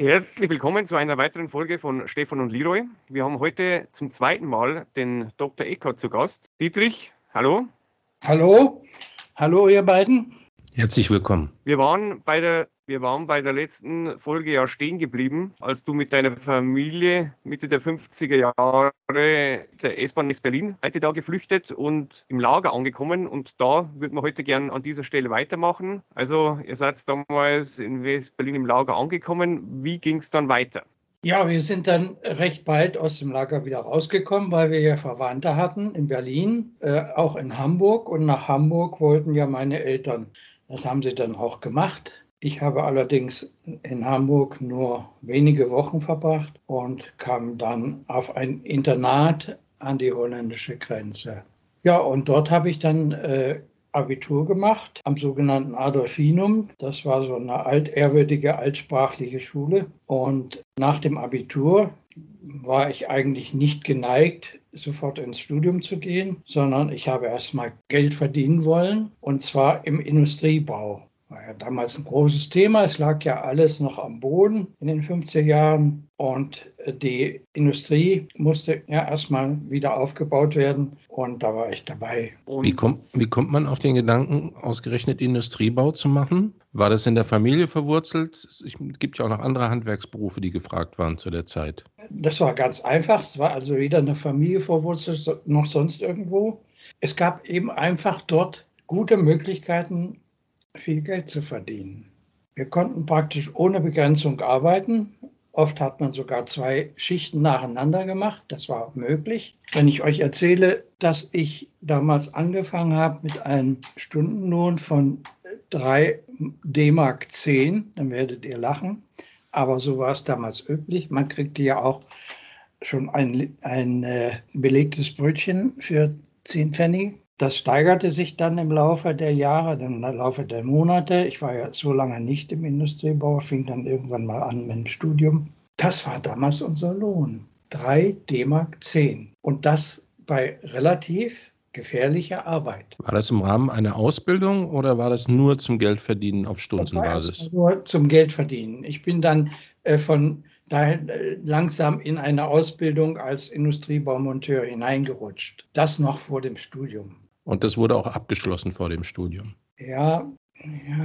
Herzlich willkommen zu einer weiteren Folge von Stefan und Leroy. Wir haben heute zum zweiten Mal den Dr. Eckert zu Gast. Dietrich, hallo. Hallo, hallo ihr beiden. Herzlich willkommen. Wir waren bei der wir waren bei der letzten Folge ja stehen geblieben, als du mit deiner Familie Mitte der 50er Jahre der S-Bahn ist Berlin, heute da geflüchtet und im Lager angekommen. Und da würden wir heute gern an dieser Stelle weitermachen. Also ihr seid damals in West-Berlin im Lager angekommen. Wie ging es dann weiter? Ja, wir sind dann recht bald aus dem Lager wieder rausgekommen, weil wir ja Verwandte hatten in Berlin, äh, auch in Hamburg. Und nach Hamburg wollten ja meine Eltern. Das haben sie dann auch gemacht. Ich habe allerdings in Hamburg nur wenige Wochen verbracht und kam dann auf ein Internat an die holländische Grenze. Ja, und dort habe ich dann äh, Abitur gemacht am sogenannten Adolfinum. Das war so eine altehrwürdige, altsprachliche Schule. Und nach dem Abitur war ich eigentlich nicht geneigt, sofort ins Studium zu gehen, sondern ich habe erstmal Geld verdienen wollen, und zwar im Industriebau war ja damals ein großes Thema. Es lag ja alles noch am Boden in den 50er Jahren und die Industrie musste ja erstmal wieder aufgebaut werden und da war ich dabei. Wie kommt, wie kommt man auf den Gedanken, ausgerechnet Industriebau zu machen? War das in der Familie verwurzelt? Es gibt ja auch noch andere Handwerksberufe, die gefragt waren zu der Zeit. Das war ganz einfach. Es war also weder eine Familie verwurzelt noch sonst irgendwo. Es gab eben einfach dort gute Möglichkeiten, viel Geld zu verdienen. Wir konnten praktisch ohne Begrenzung arbeiten. Oft hat man sogar zwei Schichten nacheinander gemacht. Das war möglich. Wenn ich euch erzähle, dass ich damals angefangen habe mit einem Stundenlohn von 3 D-Mark 10, dann werdet ihr lachen. Aber so war es damals üblich. Man kriegte ja auch schon ein, ein äh, belegtes Brötchen für 10 Pfennig. Das steigerte sich dann im Laufe der Jahre, im Laufe der Monate. Ich war ja so lange nicht im Industriebau, fing dann irgendwann mal an mit dem Studium. Das war damals unser Lohn. 3 D-Mark 10. Und das bei relativ gefährlicher Arbeit. War das im Rahmen einer Ausbildung oder war das nur zum Geldverdienen auf Stundenbasis? Nur zum Geldverdienen. Ich bin dann äh, von daher äh, langsam in eine Ausbildung als Industriebaumonteur hineingerutscht. Das noch vor dem Studium. Und das wurde auch abgeschlossen vor dem Studium. Ja,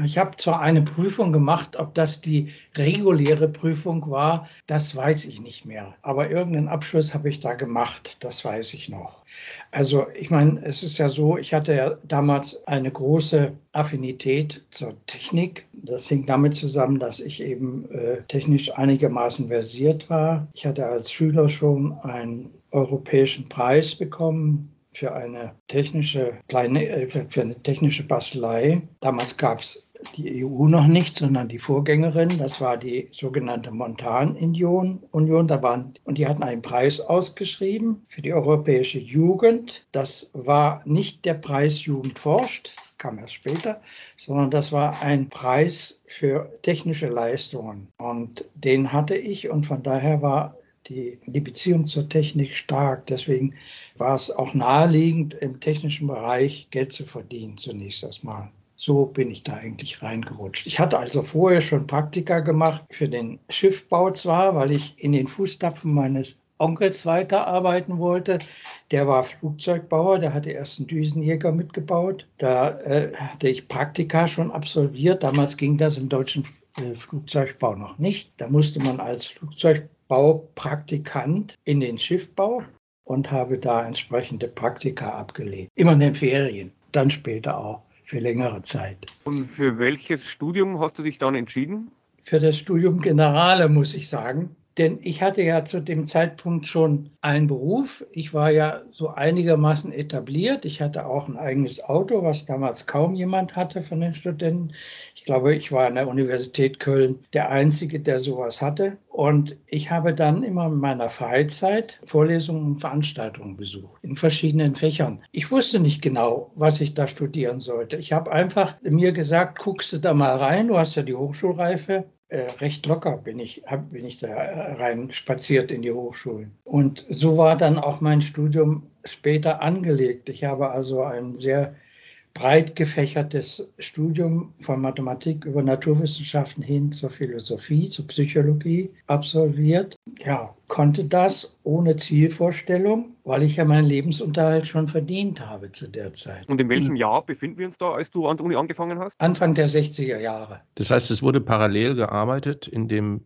ich habe zwar eine Prüfung gemacht, ob das die reguläre Prüfung war, das weiß ich nicht mehr. Aber irgendeinen Abschluss habe ich da gemacht, das weiß ich noch. Also ich meine, es ist ja so, ich hatte ja damals eine große Affinität zur Technik. Das hing damit zusammen, dass ich eben äh, technisch einigermaßen versiert war. Ich hatte als Schüler schon einen europäischen Preis bekommen für eine technische kleine, äh, für eine technische Bastelei. Damals gab es die EU noch nicht, sondern die Vorgängerin. Das war die sogenannte Montan-Union. Da waren, und die hatten einen Preis ausgeschrieben für die europäische Jugend. Das war nicht der Preis Jugend forscht, kam erst später, sondern das war ein Preis für technische Leistungen. Und den hatte ich und von daher war die, die Beziehung zur Technik stark. Deswegen war es auch naheliegend, im technischen Bereich Geld zu verdienen, zunächst erstmal. So bin ich da eigentlich reingerutscht. Ich hatte also vorher schon Praktika gemacht für den Schiffbau zwar, weil ich in den Fußstapfen meines Onkels weiterarbeiten wollte. Der war Flugzeugbauer, der hatte erst einen Düsenjäger mitgebaut. Da äh, hatte ich Praktika schon absolviert. Damals ging das im deutschen Flugzeugbau noch nicht. Da musste man als Flugzeugbaupraktikant in den Schiffbau und habe da entsprechende Praktika abgelegt. Immer in den Ferien, dann später auch für längere Zeit. Und für welches Studium hast du dich dann entschieden? Für das Studium Generale, muss ich sagen. Denn ich hatte ja zu dem Zeitpunkt schon einen Beruf. Ich war ja so einigermaßen etabliert. Ich hatte auch ein eigenes Auto, was damals kaum jemand hatte von den Studenten. Ich glaube, ich war an der Universität Köln der Einzige, der sowas hatte. Und ich habe dann immer in meiner Freizeit Vorlesungen und Veranstaltungen besucht in verschiedenen Fächern. Ich wusste nicht genau, was ich da studieren sollte. Ich habe einfach mir gesagt, guckst du da mal rein, du hast ja die Hochschulreife recht locker bin ich, hab, bin ich da rein spaziert in die Hochschulen. Und so war dann auch mein Studium später angelegt. Ich habe also einen sehr breit gefächertes Studium von Mathematik über Naturwissenschaften hin zur Philosophie, zur Psychologie absolviert. Ja, konnte das ohne Zielvorstellung, weil ich ja meinen Lebensunterhalt schon verdient habe zu der Zeit. Und in welchem Jahr befinden wir uns da, als du an der Uni angefangen hast? Anfang der 60er Jahre. Das heißt, es wurde parallel gearbeitet in dem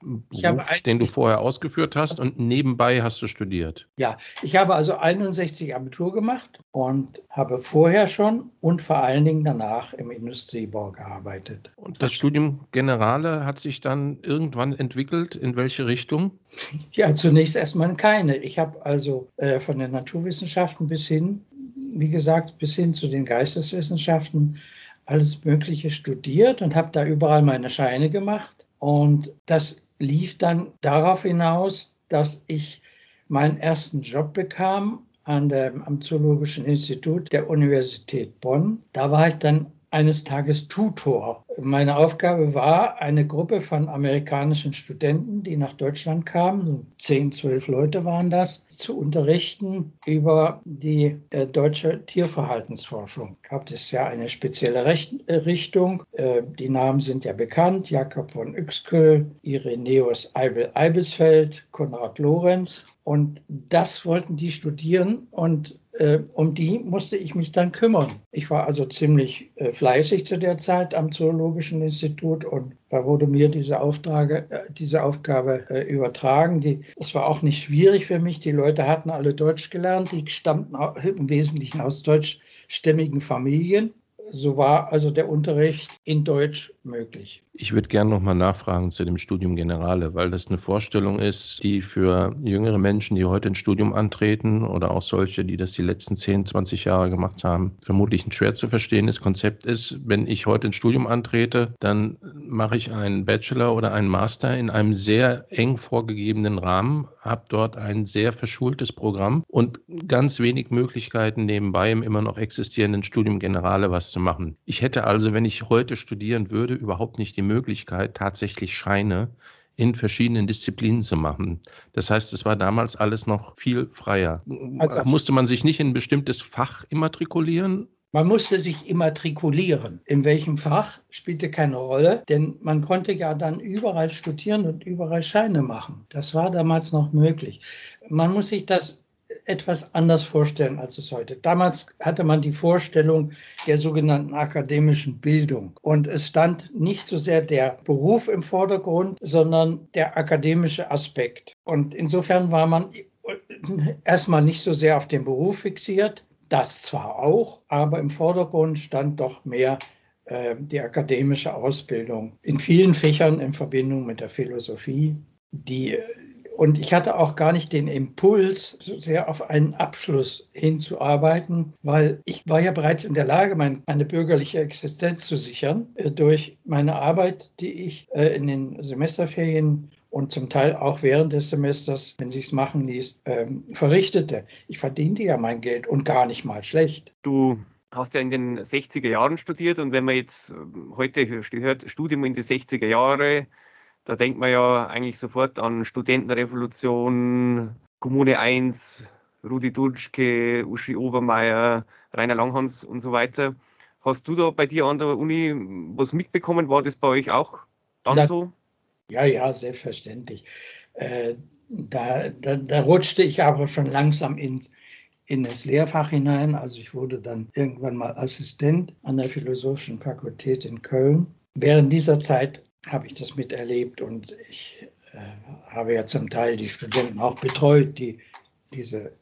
Beruf, den du vorher ausgeführt hast und nebenbei hast du studiert. Ja, ich habe also 61 Abitur gemacht und habe vorher schon und vor allen Dingen danach im Industriebau gearbeitet. Und das Studium Generale hat sich dann irgendwann entwickelt? In welche Richtung? Ja, zunächst erstmal keine. Ich habe also äh, von den Naturwissenschaften bis hin, wie gesagt, bis hin zu den Geisteswissenschaften alles Mögliche studiert und habe da überall meine Scheine gemacht. Und das lief dann darauf hinaus, dass ich meinen ersten Job bekam an der, am Zoologischen Institut der Universität Bonn. Da war ich dann eines Tages Tutor. Meine Aufgabe war, eine Gruppe von amerikanischen Studenten, die nach Deutschland kamen, zehn, zwölf Leute waren das, zu unterrichten über die äh, deutsche Tierverhaltensforschung. Gab es ja eine spezielle Recht, äh, Richtung. Äh, die Namen sind ja bekannt: Jakob von Uexküll, Ireneus Eibel-Eibesfeld, Konrad Lorenz. Und das wollten die studieren und um die musste ich mich dann kümmern. Ich war also ziemlich äh, fleißig zu der Zeit am Zoologischen Institut und da wurde mir diese, Auftrage, äh, diese Aufgabe äh, übertragen. Die, es war auch nicht schwierig für mich. Die Leute hatten alle Deutsch gelernt. Die stammten im Wesentlichen aus deutschstämmigen Familien. So war also der Unterricht in Deutsch möglich. Ich würde gerne nochmal nachfragen zu dem Studium Generale, weil das eine Vorstellung ist, die für jüngere Menschen, die heute ein Studium antreten oder auch solche, die das die letzten 10, 20 Jahre gemacht haben, vermutlich ein schwer zu verstehendes Konzept ist. Wenn ich heute ein Studium antrete, dann mache ich einen Bachelor oder einen Master in einem sehr eng vorgegebenen Rahmen, habe dort ein sehr verschultes Programm und ganz wenig Möglichkeiten nebenbei im immer noch existierenden Studium Generale was zu machen. Ich hätte also, wenn ich heute studieren würde, überhaupt nicht die Möglichkeit, tatsächlich Scheine in verschiedenen Disziplinen zu machen. Das heißt, es war damals alles noch viel freier. Also, musste man sich nicht in ein bestimmtes Fach immatrikulieren? Man musste sich immatrikulieren. In welchem Fach spielte keine Rolle, denn man konnte ja dann überall studieren und überall Scheine machen. Das war damals noch möglich. Man muss sich das etwas anders vorstellen, als es heute. Damals hatte man die Vorstellung der sogenannten akademischen Bildung. Und es stand nicht so sehr der Beruf im Vordergrund, sondern der akademische Aspekt. Und insofern war man erstmal nicht so sehr auf den Beruf fixiert, das zwar auch, aber im Vordergrund stand doch mehr äh, die akademische Ausbildung in vielen Fächern in Verbindung mit der Philosophie, die und ich hatte auch gar nicht den Impuls, so sehr auf einen Abschluss hinzuarbeiten, weil ich war ja bereits in der Lage, mein, meine bürgerliche Existenz zu sichern äh, durch meine Arbeit, die ich äh, in den Semesterferien und zum Teil auch während des Semesters, wenn sich's machen ließ, ähm, verrichtete. Ich verdiente ja mein Geld und gar nicht mal schlecht. Du hast ja in den 60er Jahren studiert und wenn man jetzt ähm, heute hört, Studium in die 60er Jahre, da denkt man ja eigentlich sofort an Studentenrevolution, Kommune 1, Rudi Dulschke, Uschi Obermeier, Rainer Langhans und so weiter. Hast du da bei dir an der Uni was mitbekommen? War das bei euch auch dann das, so? Ja, ja, selbstverständlich. Äh, da, da, da, rutschte ich aber schon langsam in, in das Lehrfach hinein. Also ich wurde dann irgendwann mal Assistent an der Philosophischen Fakultät in Köln. Während dieser Zeit habe ich das miterlebt und ich äh, habe ja zum Teil die Studenten auch betreut, die diese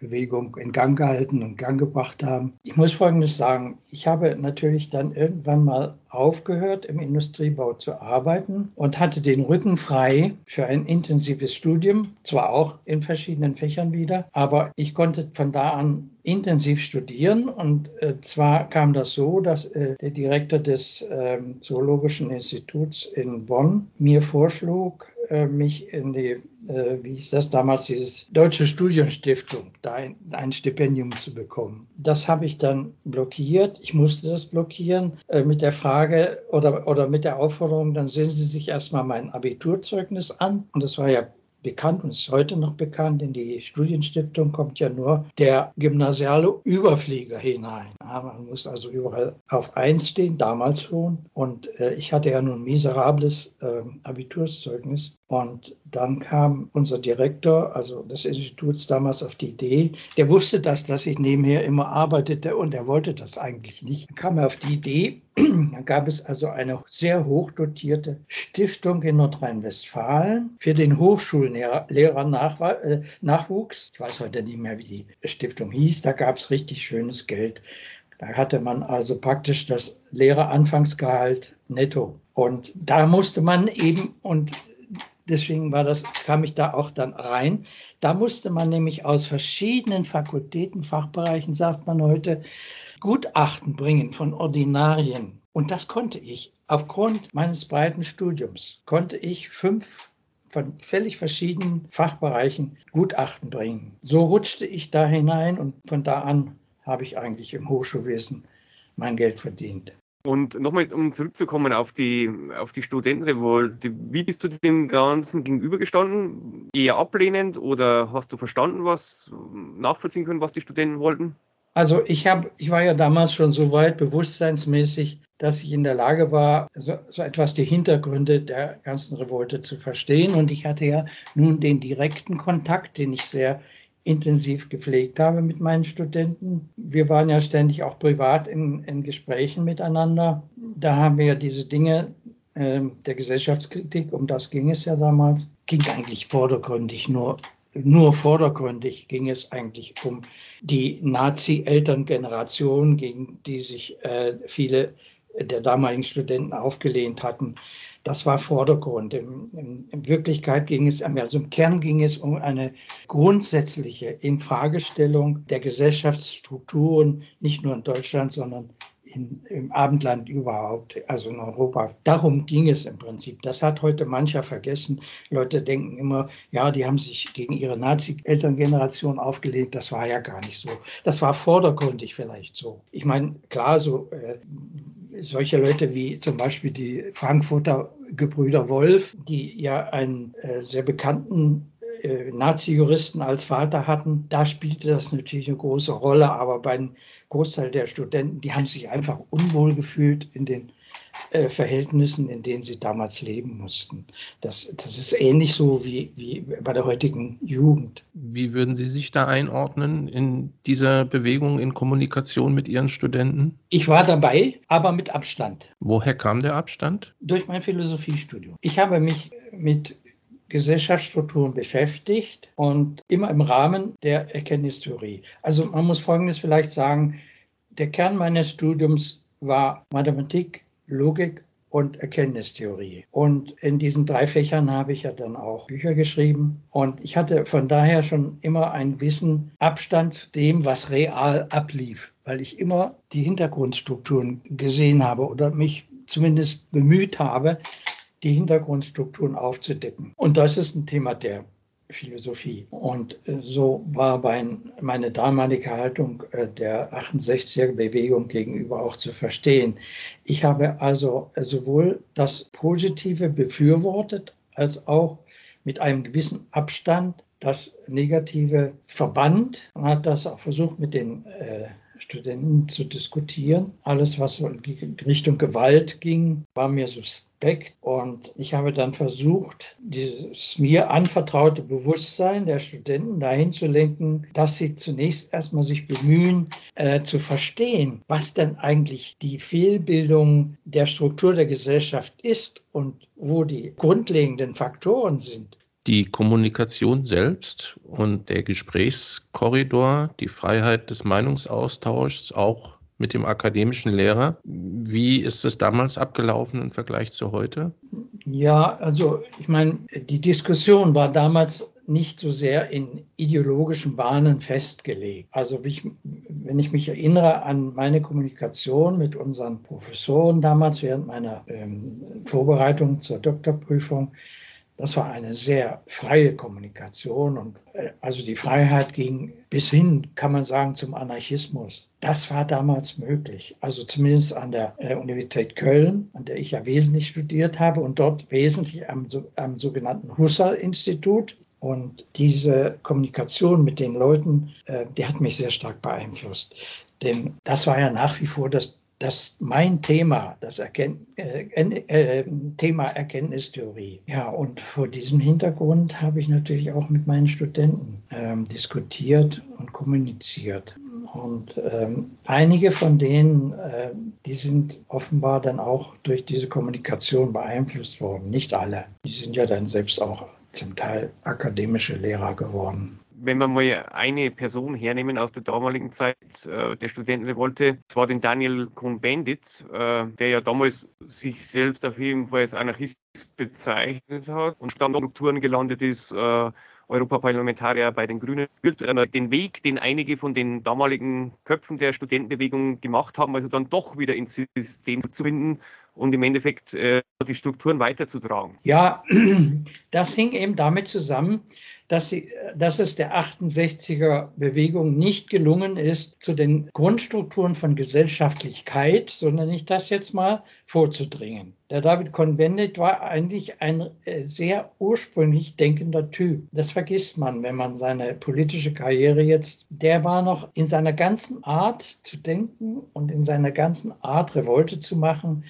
Bewegung in Gang gehalten und Gang gebracht haben. Ich muss Folgendes sagen. Ich habe natürlich dann irgendwann mal aufgehört, im Industriebau zu arbeiten und hatte den Rücken frei für ein intensives Studium, zwar auch in verschiedenen Fächern wieder, aber ich konnte von da an intensiv studieren und äh, zwar kam das so, dass äh, der Direktor des äh, Zoologischen Instituts in Bonn mir vorschlug, äh, mich in die, äh, wie hieß das damals, dieses Deutsche Studienstiftung, da ein, ein Stipendium zu bekommen. Das habe ich dann blockiert. Ich musste das blockieren äh, mit der Frage oder, oder mit der Aufforderung, dann sehen Sie sich erstmal mein Abiturzeugnis an. Und das war ja bekannt und ist heute noch bekannt. In die Studienstiftung kommt ja nur der gymnasiale Überflieger hinein. Ja, man muss also überall auf eins stehen, damals schon. Und äh, ich hatte ja nun miserables äh, Abiturszeugnis. Und dann kam unser Direktor, also des Instituts damals auf die Idee, der wusste das, dass ich nebenher immer arbeitete und er wollte das eigentlich nicht. Dann kam er auf die Idee, dann gab es also eine sehr hochdotierte Stiftung in Nordrhein-Westfalen für den Hochschullehrernachwuchs. Ich weiß heute nicht mehr, wie die Stiftung hieß. Da gab es richtig schönes Geld. Da hatte man also praktisch das Lehreranfangsgehalt netto. Und da musste man eben, und deswegen war das, kam ich da auch dann rein. Da musste man nämlich aus verschiedenen Fakultäten, Fachbereichen, sagt man heute, Gutachten bringen von Ordinarien. Und das konnte ich. Aufgrund meines breiten Studiums konnte ich fünf von völlig verschiedenen Fachbereichen Gutachten bringen. So rutschte ich da hinein und von da an habe ich eigentlich im Hochschulwesen mein Geld verdient. Und nochmal, um zurückzukommen auf die, auf die Studentenrevolte, wie bist du dem Ganzen gegenübergestanden? Eher ablehnend oder hast du verstanden, was nachvollziehen können, was die Studenten wollten? Also ich habe, ich war ja damals schon so weit bewusstseinsmäßig, dass ich in der Lage war, so, so, etwas die Hintergründe der ganzen Revolte zu verstehen. Und ich hatte ja nun den direkten Kontakt, den ich sehr intensiv gepflegt habe mit meinen Studenten. Wir waren ja ständig auch privat in, in Gesprächen miteinander. Da haben wir ja diese Dinge äh, der Gesellschaftskritik, um das ging es ja damals, ging eigentlich vordergründig nur nur vordergründig ging es eigentlich um die Nazi-Elterngeneration, gegen die sich äh, viele der damaligen Studenten aufgelehnt hatten. Das war Vordergrund. In, in, in, Wirklichkeit ging es, also im Kern ging es um eine grundsätzliche Infragestellung der Gesellschaftsstrukturen, nicht nur in Deutschland, sondern in, im Abendland überhaupt, also in Europa. Darum ging es im Prinzip. Das hat heute mancher vergessen. Leute denken immer, ja, die haben sich gegen ihre Nazi-Elterngeneration aufgelehnt. Das war ja gar nicht so. Das war vordergründig vielleicht so. Ich meine, klar, so äh, solche Leute wie zum Beispiel die Frankfurter Gebrüder Wolf, die ja einen äh, sehr bekannten äh, Nazi-Juristen als Vater hatten, da spielte das natürlich eine große Rolle. Aber beim Großteil der Studenten, die haben sich einfach unwohl gefühlt in den äh, Verhältnissen, in denen sie damals leben mussten. Das, das ist ähnlich so wie, wie bei der heutigen Jugend. Wie würden Sie sich da einordnen in dieser Bewegung in Kommunikation mit Ihren Studenten? Ich war dabei, aber mit Abstand. Woher kam der Abstand? Durch mein Philosophiestudium. Ich habe mich mit Gesellschaftsstrukturen beschäftigt und immer im Rahmen der Erkenntnistheorie. Also man muss Folgendes vielleicht sagen, der Kern meines Studiums war Mathematik, Logik und Erkenntnistheorie. Und in diesen drei Fächern habe ich ja dann auch Bücher geschrieben. Und ich hatte von daher schon immer einen gewissen Abstand zu dem, was real ablief, weil ich immer die Hintergrundstrukturen gesehen habe oder mich zumindest bemüht habe, die Hintergrundstrukturen aufzudecken. Und das ist ein Thema der Philosophie. Und äh, so war meine damalige Haltung äh, der 68er Bewegung gegenüber auch zu verstehen. Ich habe also sowohl das Positive befürwortet als auch mit einem gewissen Abstand das Negative verbannt. Man hat das auch versucht mit den äh, Studenten zu diskutieren. Alles, was in Richtung Gewalt ging, war mir suspekt. Und ich habe dann versucht, dieses mir anvertraute Bewusstsein der Studenten dahin zu lenken, dass sie zunächst erstmal sich bemühen, äh, zu verstehen, was denn eigentlich die Fehlbildung der Struktur der Gesellschaft ist und wo die grundlegenden Faktoren sind die Kommunikation selbst und der Gesprächskorridor, die Freiheit des Meinungsaustauschs, auch mit dem akademischen Lehrer. Wie ist es damals abgelaufen im Vergleich zu heute? Ja, also ich meine, die Diskussion war damals nicht so sehr in ideologischen Bahnen festgelegt. Also ich, wenn ich mich erinnere an meine Kommunikation mit unseren Professoren damals während meiner ähm, Vorbereitung zur Doktorprüfung, das war eine sehr freie Kommunikation und äh, also die Freiheit ging bis hin, kann man sagen, zum Anarchismus. Das war damals möglich. Also zumindest an der äh, Universität Köln, an der ich ja wesentlich studiert habe und dort wesentlich am, am sogenannten Husserl-Institut. Und diese Kommunikation mit den Leuten, äh, die hat mich sehr stark beeinflusst. Denn das war ja nach wie vor das, das mein Thema, das Erken äh, äh, Thema Erkenntnistheorie. Ja, und vor diesem Hintergrund habe ich natürlich auch mit meinen Studenten ähm, diskutiert und kommuniziert. Und ähm, einige von denen, äh, die sind offenbar dann auch durch diese Kommunikation beeinflusst worden. Nicht alle. Die sind ja dann selbst auch zum Teil akademische Lehrer geworden. Wenn wir mal eine Person hernehmen aus der damaligen Zeit äh, der Studentenrevolte, zwar den Daniel Cohn-Bendit, äh, der ja damals sich selbst auf jeden Fall als Anarchist bezeichnet hat und dann Strukturen gelandet ist, äh, Europaparlamentarier bei den Grünen, den Weg, den einige von den damaligen Köpfen der Studentenbewegung gemacht haben, also dann doch wieder ins System zu finden und im Endeffekt äh, die Strukturen weiterzutragen. Ja, das hing eben damit zusammen, dass, sie, dass es der 68er Bewegung nicht gelungen ist, zu den Grundstrukturen von Gesellschaftlichkeit, sondern ich das jetzt mal vorzudringen. Der David Cohn-Bendit war eigentlich ein äh, sehr ursprünglich denkender Typ. Das vergisst man, wenn man seine politische Karriere jetzt, der war noch in seiner ganzen Art zu denken und in seiner ganzen Art Revolte zu machen,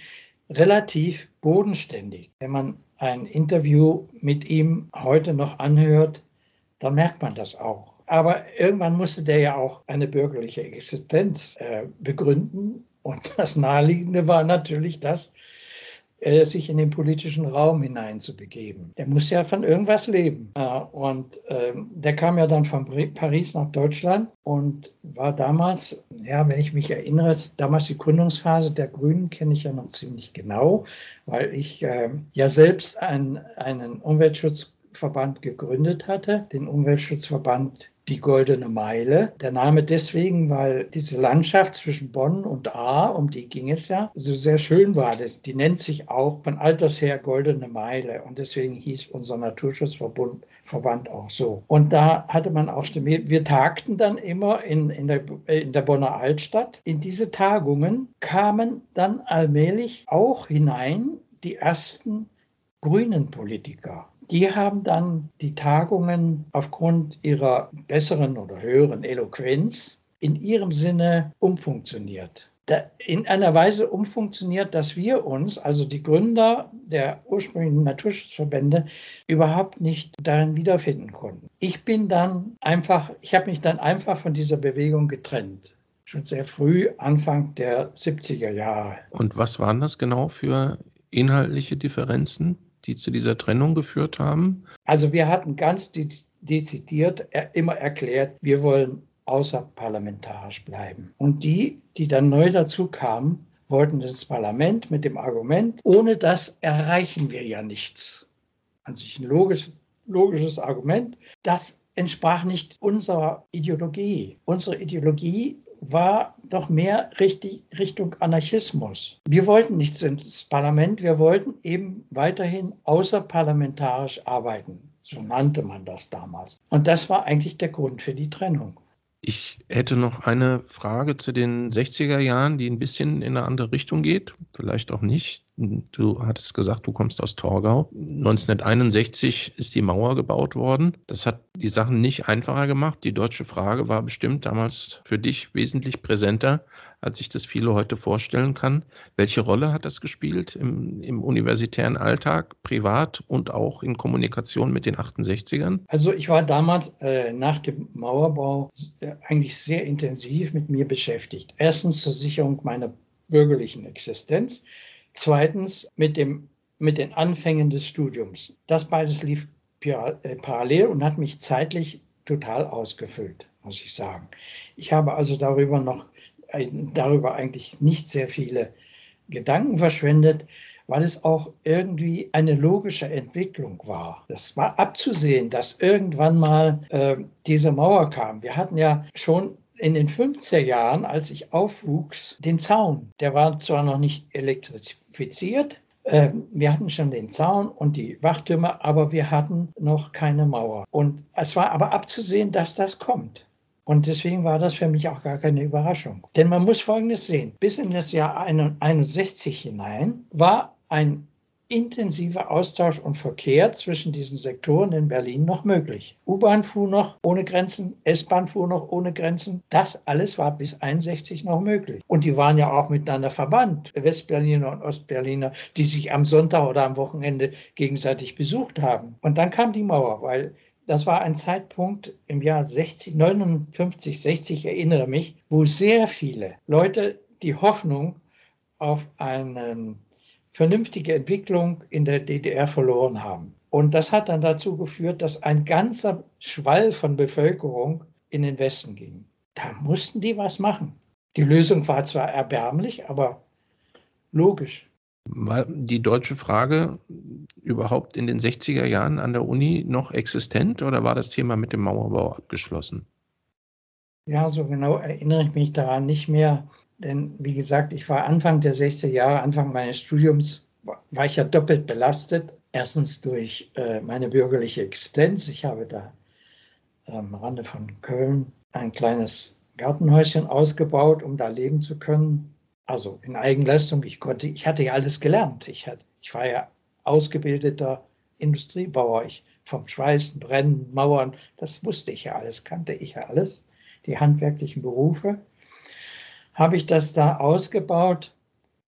relativ bodenständig. Wenn man ein Interview mit ihm heute noch anhört, dann merkt man das auch. Aber irgendwann musste der ja auch eine bürgerliche Existenz äh, begründen. Und das Naheliegende war natürlich das, äh, sich in den politischen Raum hineinzubegeben. Der muss ja von irgendwas leben. Äh, und ähm, der kam ja dann von Paris nach Deutschland und war damals, ja, wenn ich mich erinnere, damals die Gründungsphase der Grünen kenne ich ja noch ziemlich genau, weil ich äh, ja selbst ein, einen Umweltschutz Verband gegründet hatte, den Umweltschutzverband die Goldene Meile. Der Name deswegen, weil diese Landschaft zwischen Bonn und A, um die ging es ja, so sehr schön war. Die nennt sich auch von alters her Goldene Meile und deswegen hieß unser Naturschutzverband Verband auch so. Und da hatte man auch, wir tagten dann immer in, in, der, in der Bonner Altstadt. In diese Tagungen kamen dann allmählich auch hinein die ersten grünen Politiker die haben dann die Tagungen aufgrund ihrer besseren oder höheren Eloquenz in ihrem Sinne umfunktioniert. In einer Weise umfunktioniert, dass wir uns, also die Gründer der ursprünglichen Naturschutzverbände, überhaupt nicht darin wiederfinden konnten. Ich bin dann einfach, ich habe mich dann einfach von dieser Bewegung getrennt schon sehr früh, Anfang der 70er Jahre. Und was waren das genau für inhaltliche Differenzen? Die zu dieser Trennung geführt haben? Also wir hatten ganz dezidiert immer erklärt, wir wollen außerparlamentarisch bleiben. Und die, die dann neu dazu kamen, wollten das Parlament mit dem Argument, ohne das erreichen wir ja nichts. An sich ein logisch, logisches Argument. Das entsprach nicht unserer Ideologie. Unsere Ideologie war doch mehr richtig, Richtung Anarchismus. Wir wollten nichts ins Parlament, wir wollten eben weiterhin außerparlamentarisch arbeiten. So nannte man das damals. Und das war eigentlich der Grund für die Trennung. Ich hätte noch eine Frage zu den 60er Jahren, die ein bisschen in eine andere Richtung geht, vielleicht auch nicht. Du hattest gesagt, du kommst aus Torgau. 1961 ist die Mauer gebaut worden. Das hat die Sachen nicht einfacher gemacht. Die deutsche Frage war bestimmt damals für dich wesentlich präsenter, als ich das viele heute vorstellen kann. Welche Rolle hat das gespielt im, im universitären Alltag, privat und auch in Kommunikation mit den 68ern? Also ich war damals äh, nach dem Mauerbau äh, eigentlich sehr intensiv mit mir beschäftigt. Erstens zur Sicherung meiner bürgerlichen Existenz Zweitens mit, dem, mit den Anfängen des Studiums. Das beides lief äh, parallel und hat mich zeitlich total ausgefüllt, muss ich sagen. Ich habe also darüber noch darüber eigentlich nicht sehr viele Gedanken verschwendet, weil es auch irgendwie eine logische Entwicklung war. Das war abzusehen, dass irgendwann mal äh, diese Mauer kam. Wir hatten ja schon in den 50er Jahren, als ich aufwuchs, den Zaun. Der war zwar noch nicht elektrifiziert, ähm, wir hatten schon den Zaun und die Wachtürme, aber wir hatten noch keine Mauer. Und es war aber abzusehen, dass das kommt. Und deswegen war das für mich auch gar keine Überraschung. Denn man muss Folgendes sehen. Bis in das Jahr 61 hinein war ein intensiver Austausch und Verkehr zwischen diesen Sektoren in Berlin noch möglich. U-Bahn fuhr noch ohne Grenzen, S-Bahn fuhr noch ohne Grenzen. Das alles war bis 61 noch möglich. Und die waren ja auch miteinander verbannt, Westberliner und Ostberliner, die sich am Sonntag oder am Wochenende gegenseitig besucht haben. Und dann kam die Mauer, weil das war ein Zeitpunkt im Jahr 60, 59, 60, erinnere mich, wo sehr viele Leute die Hoffnung auf eine vernünftige Entwicklung in der DDR verloren haben. Und das hat dann dazu geführt, dass ein ganzer Schwall von Bevölkerung in den Westen ging. Da mussten die was machen. Die Lösung war zwar erbärmlich, aber logisch. War die deutsche Frage überhaupt in den 60er Jahren an der Uni noch existent oder war das Thema mit dem Mauerbau abgeschlossen? Ja, so genau erinnere ich mich daran nicht mehr. Denn wie gesagt, ich war Anfang der 60er Jahre, Anfang meines Studiums, war ich ja doppelt belastet. Erstens durch äh, meine bürgerliche Existenz. Ich habe da am Rande von Köln ein kleines Gartenhäuschen ausgebaut, um da leben zu können also in Eigenleistung. Ich konnte, ich hatte ja alles gelernt. Ich, hatte, ich war ja ausgebildeter Industriebauer. Ich vom Schweißen, Brennen, Mauern, das wusste ich ja alles, kannte ich ja alles. Die handwerklichen Berufe. Habe ich das da ausgebaut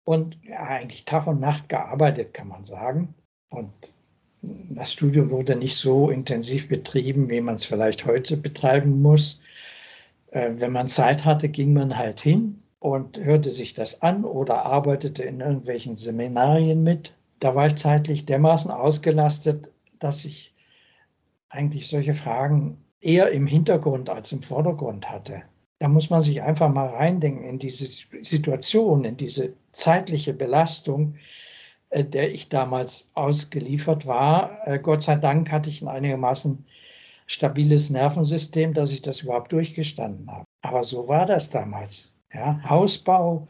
und ja, eigentlich Tag und Nacht gearbeitet, kann man sagen. Und das Studium wurde nicht so intensiv betrieben, wie man es vielleicht heute betreiben muss. Äh, wenn man Zeit hatte, ging man halt hin und hörte sich das an oder arbeitete in irgendwelchen Seminarien mit. Da war ich zeitlich dermaßen ausgelastet, dass ich eigentlich solche Fragen eher im Hintergrund als im Vordergrund hatte. Da muss man sich einfach mal reindenken in diese Situation, in diese zeitliche Belastung, äh, der ich damals ausgeliefert war. Äh, Gott sei Dank hatte ich ein einigermaßen stabiles Nervensystem, dass ich das überhaupt durchgestanden habe. Aber so war das damals. Ja, Hausbau,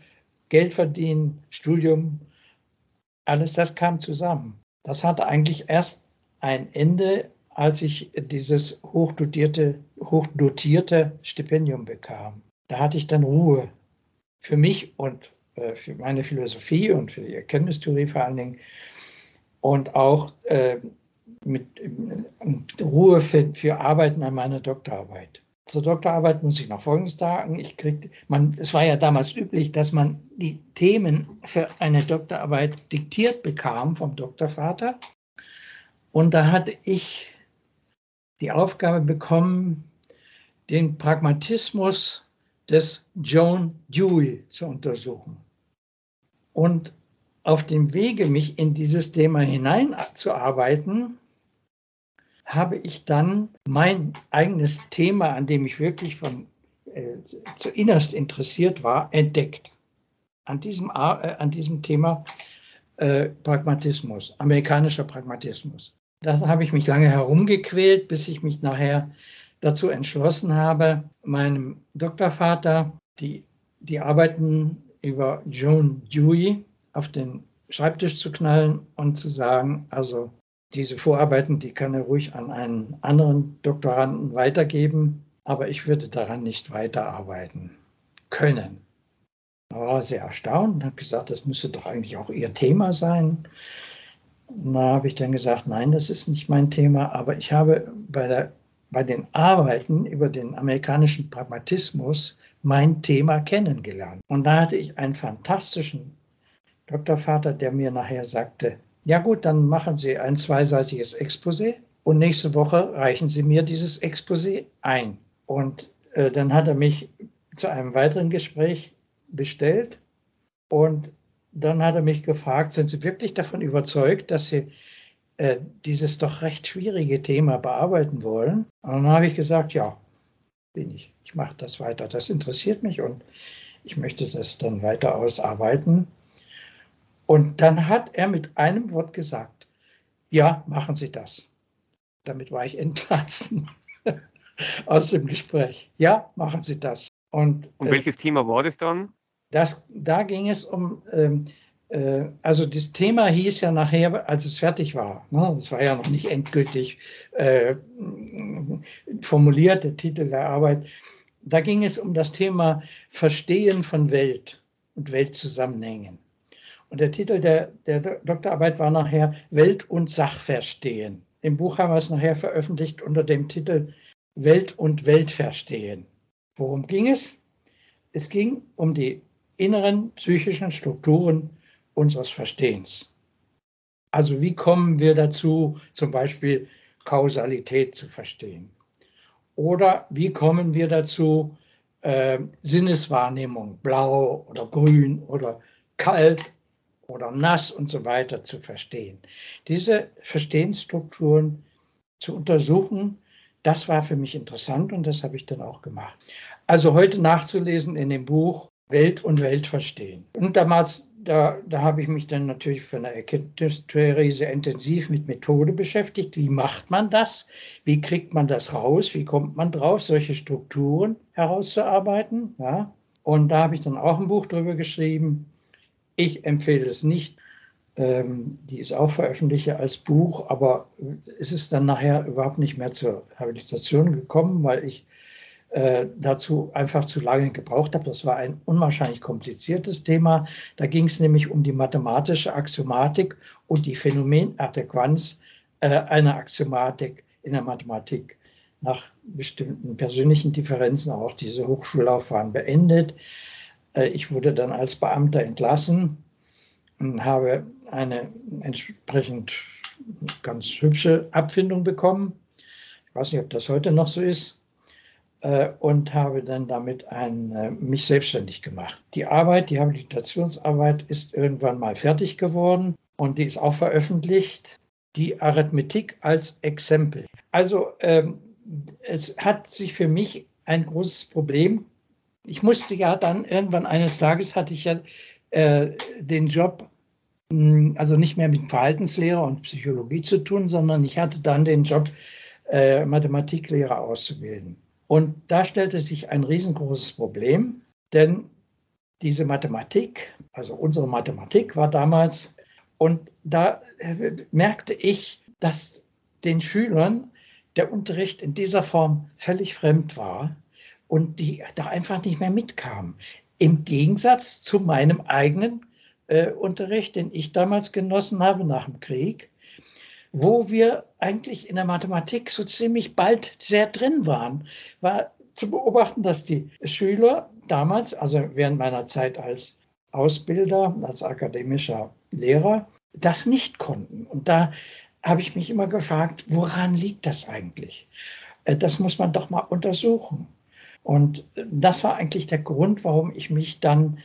Geld verdienen, Studium, alles das kam zusammen. Das hatte eigentlich erst ein Ende, als ich dieses hochdotierte, hochdotierte Stipendium bekam. Da hatte ich dann Ruhe für mich und äh, für meine Philosophie und für die Erkenntnistheorie vor allen Dingen und auch äh, mit äh, Ruhe für, für Arbeiten an meiner Doktorarbeit. Zur Doktorarbeit muss ich noch Folgendes sagen. Ich krieg, man, es war ja damals üblich, dass man die Themen für eine Doktorarbeit diktiert bekam vom Doktorvater. Und da hatte ich die Aufgabe bekommen, den Pragmatismus des John Dewey zu untersuchen. Und auf dem Wege, mich in dieses Thema hineinzuarbeiten, habe ich dann mein eigenes Thema, an dem ich wirklich von äh, zuinnerst interessiert war, entdeckt. An diesem, äh, an diesem Thema äh, Pragmatismus, amerikanischer Pragmatismus. Da habe ich mich lange herumgequält, bis ich mich nachher dazu entschlossen habe, meinem Doktorvater die, die Arbeiten über Joan Dewey auf den Schreibtisch zu knallen und zu sagen, also diese Vorarbeiten, die kann er ruhig an einen anderen Doktoranden weitergeben, aber ich würde daran nicht weiterarbeiten können. Er war sehr erstaunt und hat gesagt, das müsste doch eigentlich auch Ihr Thema sein. Da habe ich dann gesagt, nein, das ist nicht mein Thema, aber ich habe bei, der, bei den Arbeiten über den amerikanischen Pragmatismus mein Thema kennengelernt. Und da hatte ich einen fantastischen Doktorvater, der mir nachher sagte, ja gut, dann machen Sie ein zweiseitiges Exposé und nächste Woche reichen Sie mir dieses Exposé ein. Und äh, dann hat er mich zu einem weiteren Gespräch bestellt und dann hat er mich gefragt, sind Sie wirklich davon überzeugt, dass Sie äh, dieses doch recht schwierige Thema bearbeiten wollen? Und dann habe ich gesagt, ja, bin ich. Ich mache das weiter. Das interessiert mich und ich möchte das dann weiter ausarbeiten. Und dann hat er mit einem Wort gesagt, ja, machen Sie das. Damit war ich entlassen aus dem Gespräch. Ja, machen Sie das. Und, um äh, welches Thema war das dann? Das, da ging es um, ähm, äh, also das Thema hieß ja nachher, als es fertig war, ne, das war ja noch nicht endgültig äh, formuliert, der Titel der Arbeit, da ging es um das Thema Verstehen von Welt und Weltzusammenhängen. Und der Titel der, der Doktorarbeit war nachher Welt und Sachverstehen. Im Buch haben wir es nachher veröffentlicht unter dem Titel Welt und Weltverstehen. Worum ging es? Es ging um die inneren psychischen Strukturen unseres Verstehens. Also wie kommen wir dazu, zum Beispiel Kausalität zu verstehen? Oder wie kommen wir dazu, äh, Sinneswahrnehmung, blau oder grün oder kalt oder nass und so weiter zu verstehen? Diese Verstehensstrukturen zu untersuchen, das war für mich interessant und das habe ich dann auch gemacht. Also heute nachzulesen in dem Buch Welt und Welt verstehen. Und damals, da, da habe ich mich dann natürlich für eine Erkenntnistheorie sehr intensiv mit Methode beschäftigt. Wie macht man das? Wie kriegt man das raus? Wie kommt man drauf, solche Strukturen herauszuarbeiten? Ja? Und da habe ich dann auch ein Buch drüber geschrieben. Ich empfehle es nicht. Ähm, die ist auch veröffentlicht als Buch, aber es ist dann nachher überhaupt nicht mehr zur Habilitation gekommen, weil ich äh, dazu einfach zu lange gebraucht habe. Das war ein unwahrscheinlich kompliziertes Thema. Da ging es nämlich um die mathematische Axiomatik und die Phänomenadäquanz äh, einer Axiomatik in der Mathematik. Nach bestimmten persönlichen Differenzen auch diese Hochschullaufbahn beendet. Äh, ich wurde dann als Beamter entlassen und habe eine entsprechend ganz hübsche Abfindung bekommen. Ich weiß nicht, ob das heute noch so ist. Äh, und habe dann damit ein, äh, mich selbstständig gemacht. Die Arbeit, die Habilitationsarbeit ist irgendwann mal fertig geworden und die ist auch veröffentlicht. Die Arithmetik als Exempel. Also ähm, es hat sich für mich ein großes Problem. Ich musste ja dann irgendwann eines Tages hatte ich ja äh, den Job, hm, also nicht mehr mit Verhaltenslehre und Psychologie zu tun, sondern ich hatte dann den Job, äh, Mathematiklehrer auszubilden. Und da stellte sich ein riesengroßes Problem, denn diese Mathematik, also unsere Mathematik war damals, und da merkte ich, dass den Schülern der Unterricht in dieser Form völlig fremd war und die da einfach nicht mehr mitkamen. Im Gegensatz zu meinem eigenen äh, Unterricht, den ich damals genossen habe nach dem Krieg, wo wir eigentlich in der Mathematik so ziemlich bald sehr drin waren, war zu beobachten, dass die Schüler damals, also während meiner Zeit als Ausbilder, als akademischer Lehrer, das nicht konnten. Und da habe ich mich immer gefragt, woran liegt das eigentlich? Äh, das muss man doch mal untersuchen. Und das war eigentlich der Grund, warum ich mich dann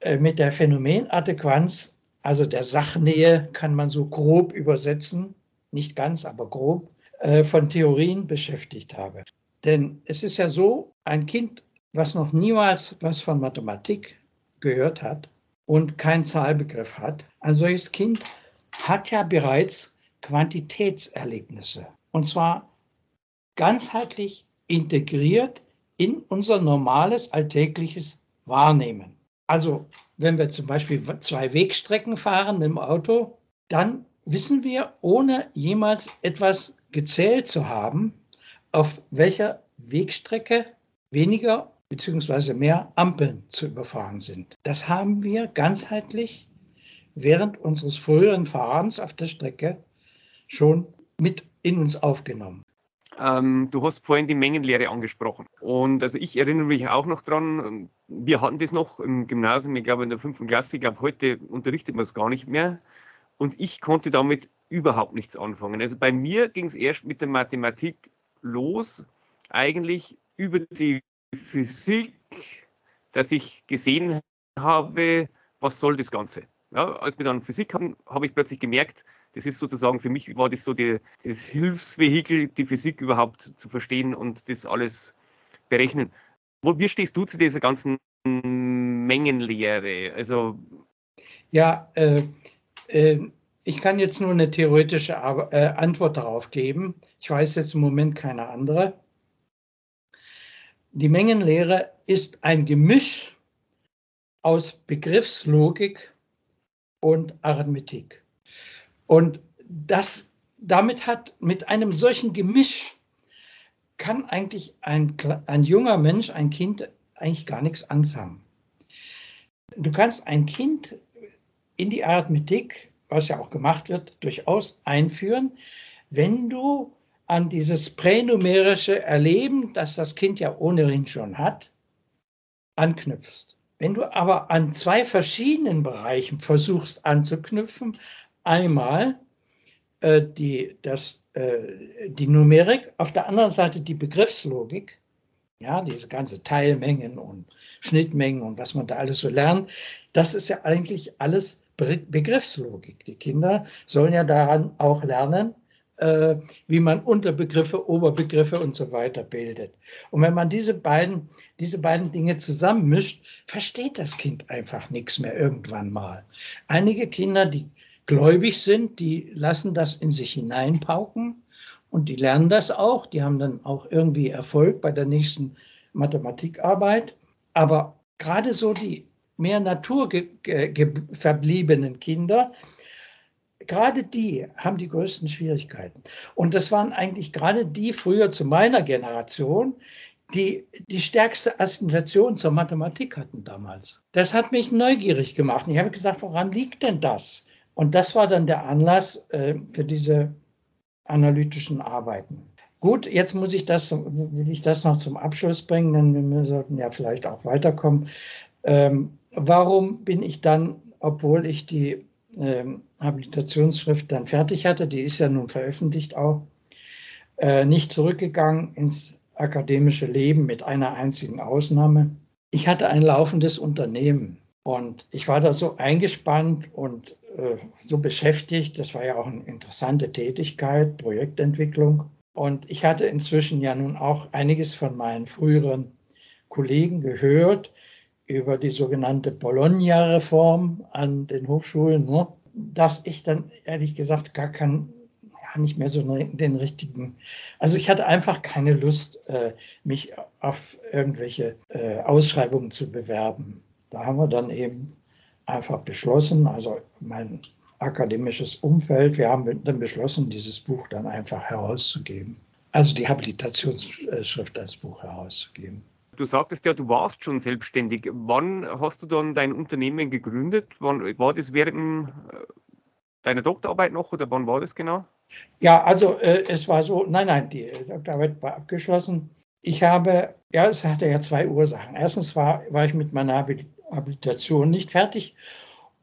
äh, mit der Phänomenadäquanz, also der Sachnähe, kann man so grob übersetzen, nicht ganz, aber grob, äh, von Theorien beschäftigt habe. Denn es ist ja so, ein Kind, was noch niemals was von Mathematik gehört hat und keinen Zahlbegriff hat, ein solches Kind hat ja bereits Quantitätserlebnisse. Und zwar ganzheitlich integriert in unser normales alltägliches Wahrnehmen. Also wenn wir zum Beispiel zwei Wegstrecken fahren mit dem Auto, dann wissen wir, ohne jemals etwas gezählt zu haben, auf welcher Wegstrecke weniger bzw. mehr Ampeln zu überfahren sind. Das haben wir ganzheitlich während unseres früheren Fahrens auf der Strecke schon mit in uns aufgenommen. Ähm, du hast vorhin die Mengenlehre angesprochen. Und also ich erinnere mich auch noch dran, wir hatten das noch im Gymnasium, ich glaube in der fünften Klasse, ich glaube heute unterrichtet man es gar nicht mehr. Und ich konnte damit überhaupt nichts anfangen. Also bei mir ging es erst mit der Mathematik los, eigentlich über die Physik, dass ich gesehen habe, was soll das Ganze. Ja, als wir dann Physik hatten, habe ich plötzlich gemerkt, das ist sozusagen für mich war das so die, das Hilfsvehikel, die Physik überhaupt zu verstehen und das alles berechnen. Wo, wie stehst du zu dieser ganzen Mengenlehre? Also ja, äh, ich kann jetzt nur eine theoretische äh, Antwort darauf geben. Ich weiß jetzt im Moment keine andere. Die Mengenlehre ist ein Gemisch aus Begriffslogik und Arithmetik. Und das, damit hat, mit einem solchen Gemisch kann eigentlich ein, ein junger Mensch, ein Kind eigentlich gar nichts anfangen. Du kannst ein Kind in die Arithmetik, was ja auch gemacht wird, durchaus einführen, wenn du an dieses pränumerische Erleben, das das Kind ja ohnehin schon hat, anknüpfst. Wenn du aber an zwei verschiedenen Bereichen versuchst anzuknüpfen, einmal äh, die, das, äh, die Numerik, auf der anderen Seite die Begriffslogik, ja, diese ganze Teilmengen und Schnittmengen und was man da alles so lernt, das ist ja eigentlich alles Begriffslogik. Die Kinder sollen ja daran auch lernen, äh, wie man Unterbegriffe, Oberbegriffe und so weiter bildet. Und wenn man diese beiden, diese beiden Dinge zusammenmischt, versteht das Kind einfach nichts mehr irgendwann mal. Einige Kinder, die gläubig sind, die lassen das in sich hineinpauken und die lernen das auch. Die haben dann auch irgendwie Erfolg bei der nächsten Mathematikarbeit. Aber gerade so die mehr naturverbliebenen Kinder, gerade die haben die größten Schwierigkeiten. Und das waren eigentlich gerade die früher zu meiner Generation, die die stärkste Assimilation zur Mathematik hatten damals. Das hat mich neugierig gemacht. Ich habe gesagt, woran liegt denn das? Und das war dann der Anlass äh, für diese analytischen Arbeiten. Gut, jetzt muss ich das, will ich das noch zum Abschluss bringen, denn wir sollten ja vielleicht auch weiterkommen. Ähm, warum bin ich dann, obwohl ich die ähm, Habilitationsschrift dann fertig hatte, die ist ja nun veröffentlicht auch, äh, nicht zurückgegangen ins akademische Leben mit einer einzigen Ausnahme. Ich hatte ein laufendes Unternehmen und ich war da so eingespannt und äh, so beschäftigt. Das war ja auch eine interessante Tätigkeit, Projektentwicklung. Und ich hatte inzwischen ja nun auch einiges von meinen früheren Kollegen gehört über die sogenannte Bologna-Reform an den Hochschulen, ne? dass ich dann ehrlich gesagt gar kein, ja, nicht mehr so den richtigen, also ich hatte einfach keine Lust, äh, mich auf irgendwelche äh, Ausschreibungen zu bewerben. Da haben wir dann eben einfach beschlossen, also mein akademisches Umfeld, wir haben dann beschlossen, dieses Buch dann einfach herauszugeben. Also die Habilitationsschrift als Buch herauszugeben. Du sagtest ja, du warst schon selbstständig. Wann hast du dann dein Unternehmen gegründet? Wann war das während äh, deiner Doktorarbeit noch oder wann war das genau? Ja, also äh, es war so, nein, nein, die Doktorarbeit war abgeschlossen. Ich habe, ja, es hatte ja zwei Ursachen. Erstens war, war ich mit meiner Habilitation nicht fertig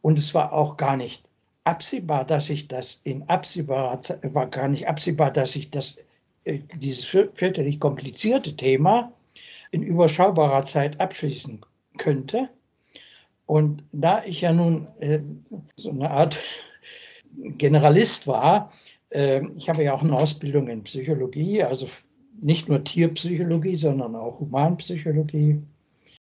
und es war auch gar nicht absehbar, dass ich das in absehbarer Zeit, war gar nicht absehbar, dass ich das, äh, dieses fürchterlich komplizierte Thema in überschaubarer Zeit abschließen könnte. Und da ich ja nun äh, so eine Art Generalist war, äh, ich habe ja auch eine Ausbildung in Psychologie, also nicht nur Tierpsychologie, sondern auch Humanpsychologie.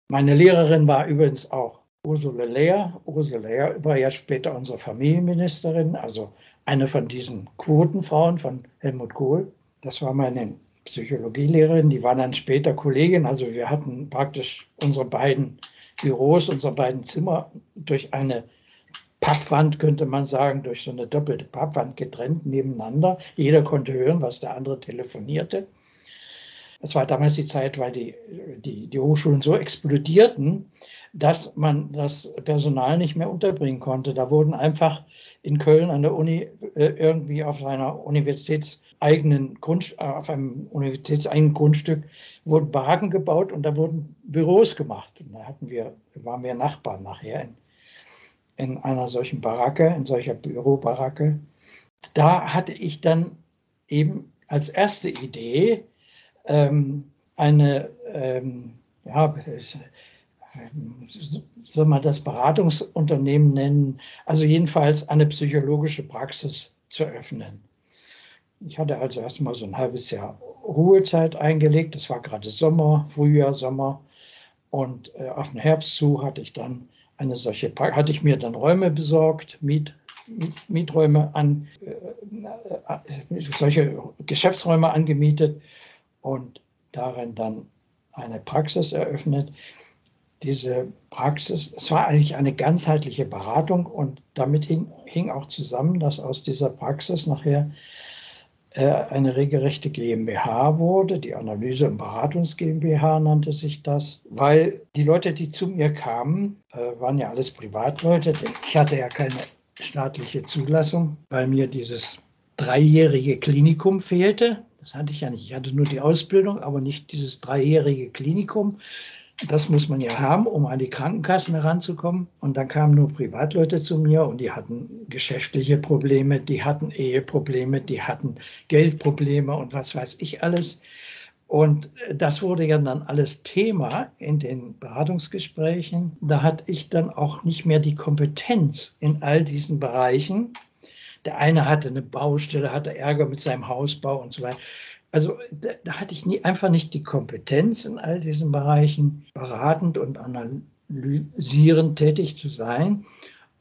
Meine Lehrerin war übrigens auch Ursula Lehr. Ursula Lehr war ja später unsere Familienministerin, also eine von diesen Quotenfrauen von Helmut Kohl. Das war meine Psychologielehrerin, die war dann später Kollegin. Also wir hatten praktisch unsere beiden Büros, unsere beiden Zimmer durch eine Pappwand, könnte man sagen, durch so eine doppelte Pappwand getrennt nebeneinander. Jeder konnte hören, was der andere telefonierte. Es war damals die Zeit, weil die, die, die Hochschulen so explodierten, dass man das Personal nicht mehr unterbringen konnte. Da wurden einfach in Köln an der Uni äh, irgendwie auf einer universitätseigenen Grund, äh, auf einem universitätseigenen Grundstück wurden Baracken gebaut und da wurden Büros gemacht. Und da hatten wir, waren wir Nachbarn nachher in, in einer solchen Baracke, in solcher Bürobaracke. Da hatte ich dann eben als erste Idee ähm, eine, ähm, ja, soll man das Beratungsunternehmen nennen, also jedenfalls eine psychologische Praxis zu öffnen. Ich hatte also erstmal so ein halbes Jahr Ruhezeit eingelegt. Das war gerade Sommer, Frühjahr, Sommer. Und äh, auf den Herbst zu hatte ich dann eine solche, hatte ich mir dann Räume besorgt, Miet, Miet, Mieträume an, äh, äh, solche Geschäftsräume angemietet und darin dann eine Praxis eröffnet. Diese Praxis, es war eigentlich eine ganzheitliche Beratung und damit hing, hing auch zusammen, dass aus dieser Praxis nachher äh, eine regelrechte GmbH wurde. Die Analyse- und Beratungs GmbH nannte sich das, weil die Leute, die zu mir kamen, äh, waren ja alles Privatleute. Ich hatte ja keine staatliche Zulassung, weil mir dieses dreijährige Klinikum fehlte. Das hatte ich ja nicht. Ich hatte nur die Ausbildung, aber nicht dieses dreijährige Klinikum. Das muss man ja haben, um an die Krankenkassen heranzukommen. Und dann kamen nur Privatleute zu mir und die hatten geschäftliche Probleme, die hatten Eheprobleme, die hatten Geldprobleme und was weiß ich alles. Und das wurde ja dann alles Thema in den Beratungsgesprächen. Da hatte ich dann auch nicht mehr die Kompetenz in all diesen Bereichen. Der eine hatte eine Baustelle, hatte Ärger mit seinem Hausbau und so weiter. Also da, da hatte ich nie, einfach nicht die Kompetenz in all diesen Bereichen beratend und analysierend tätig zu sein.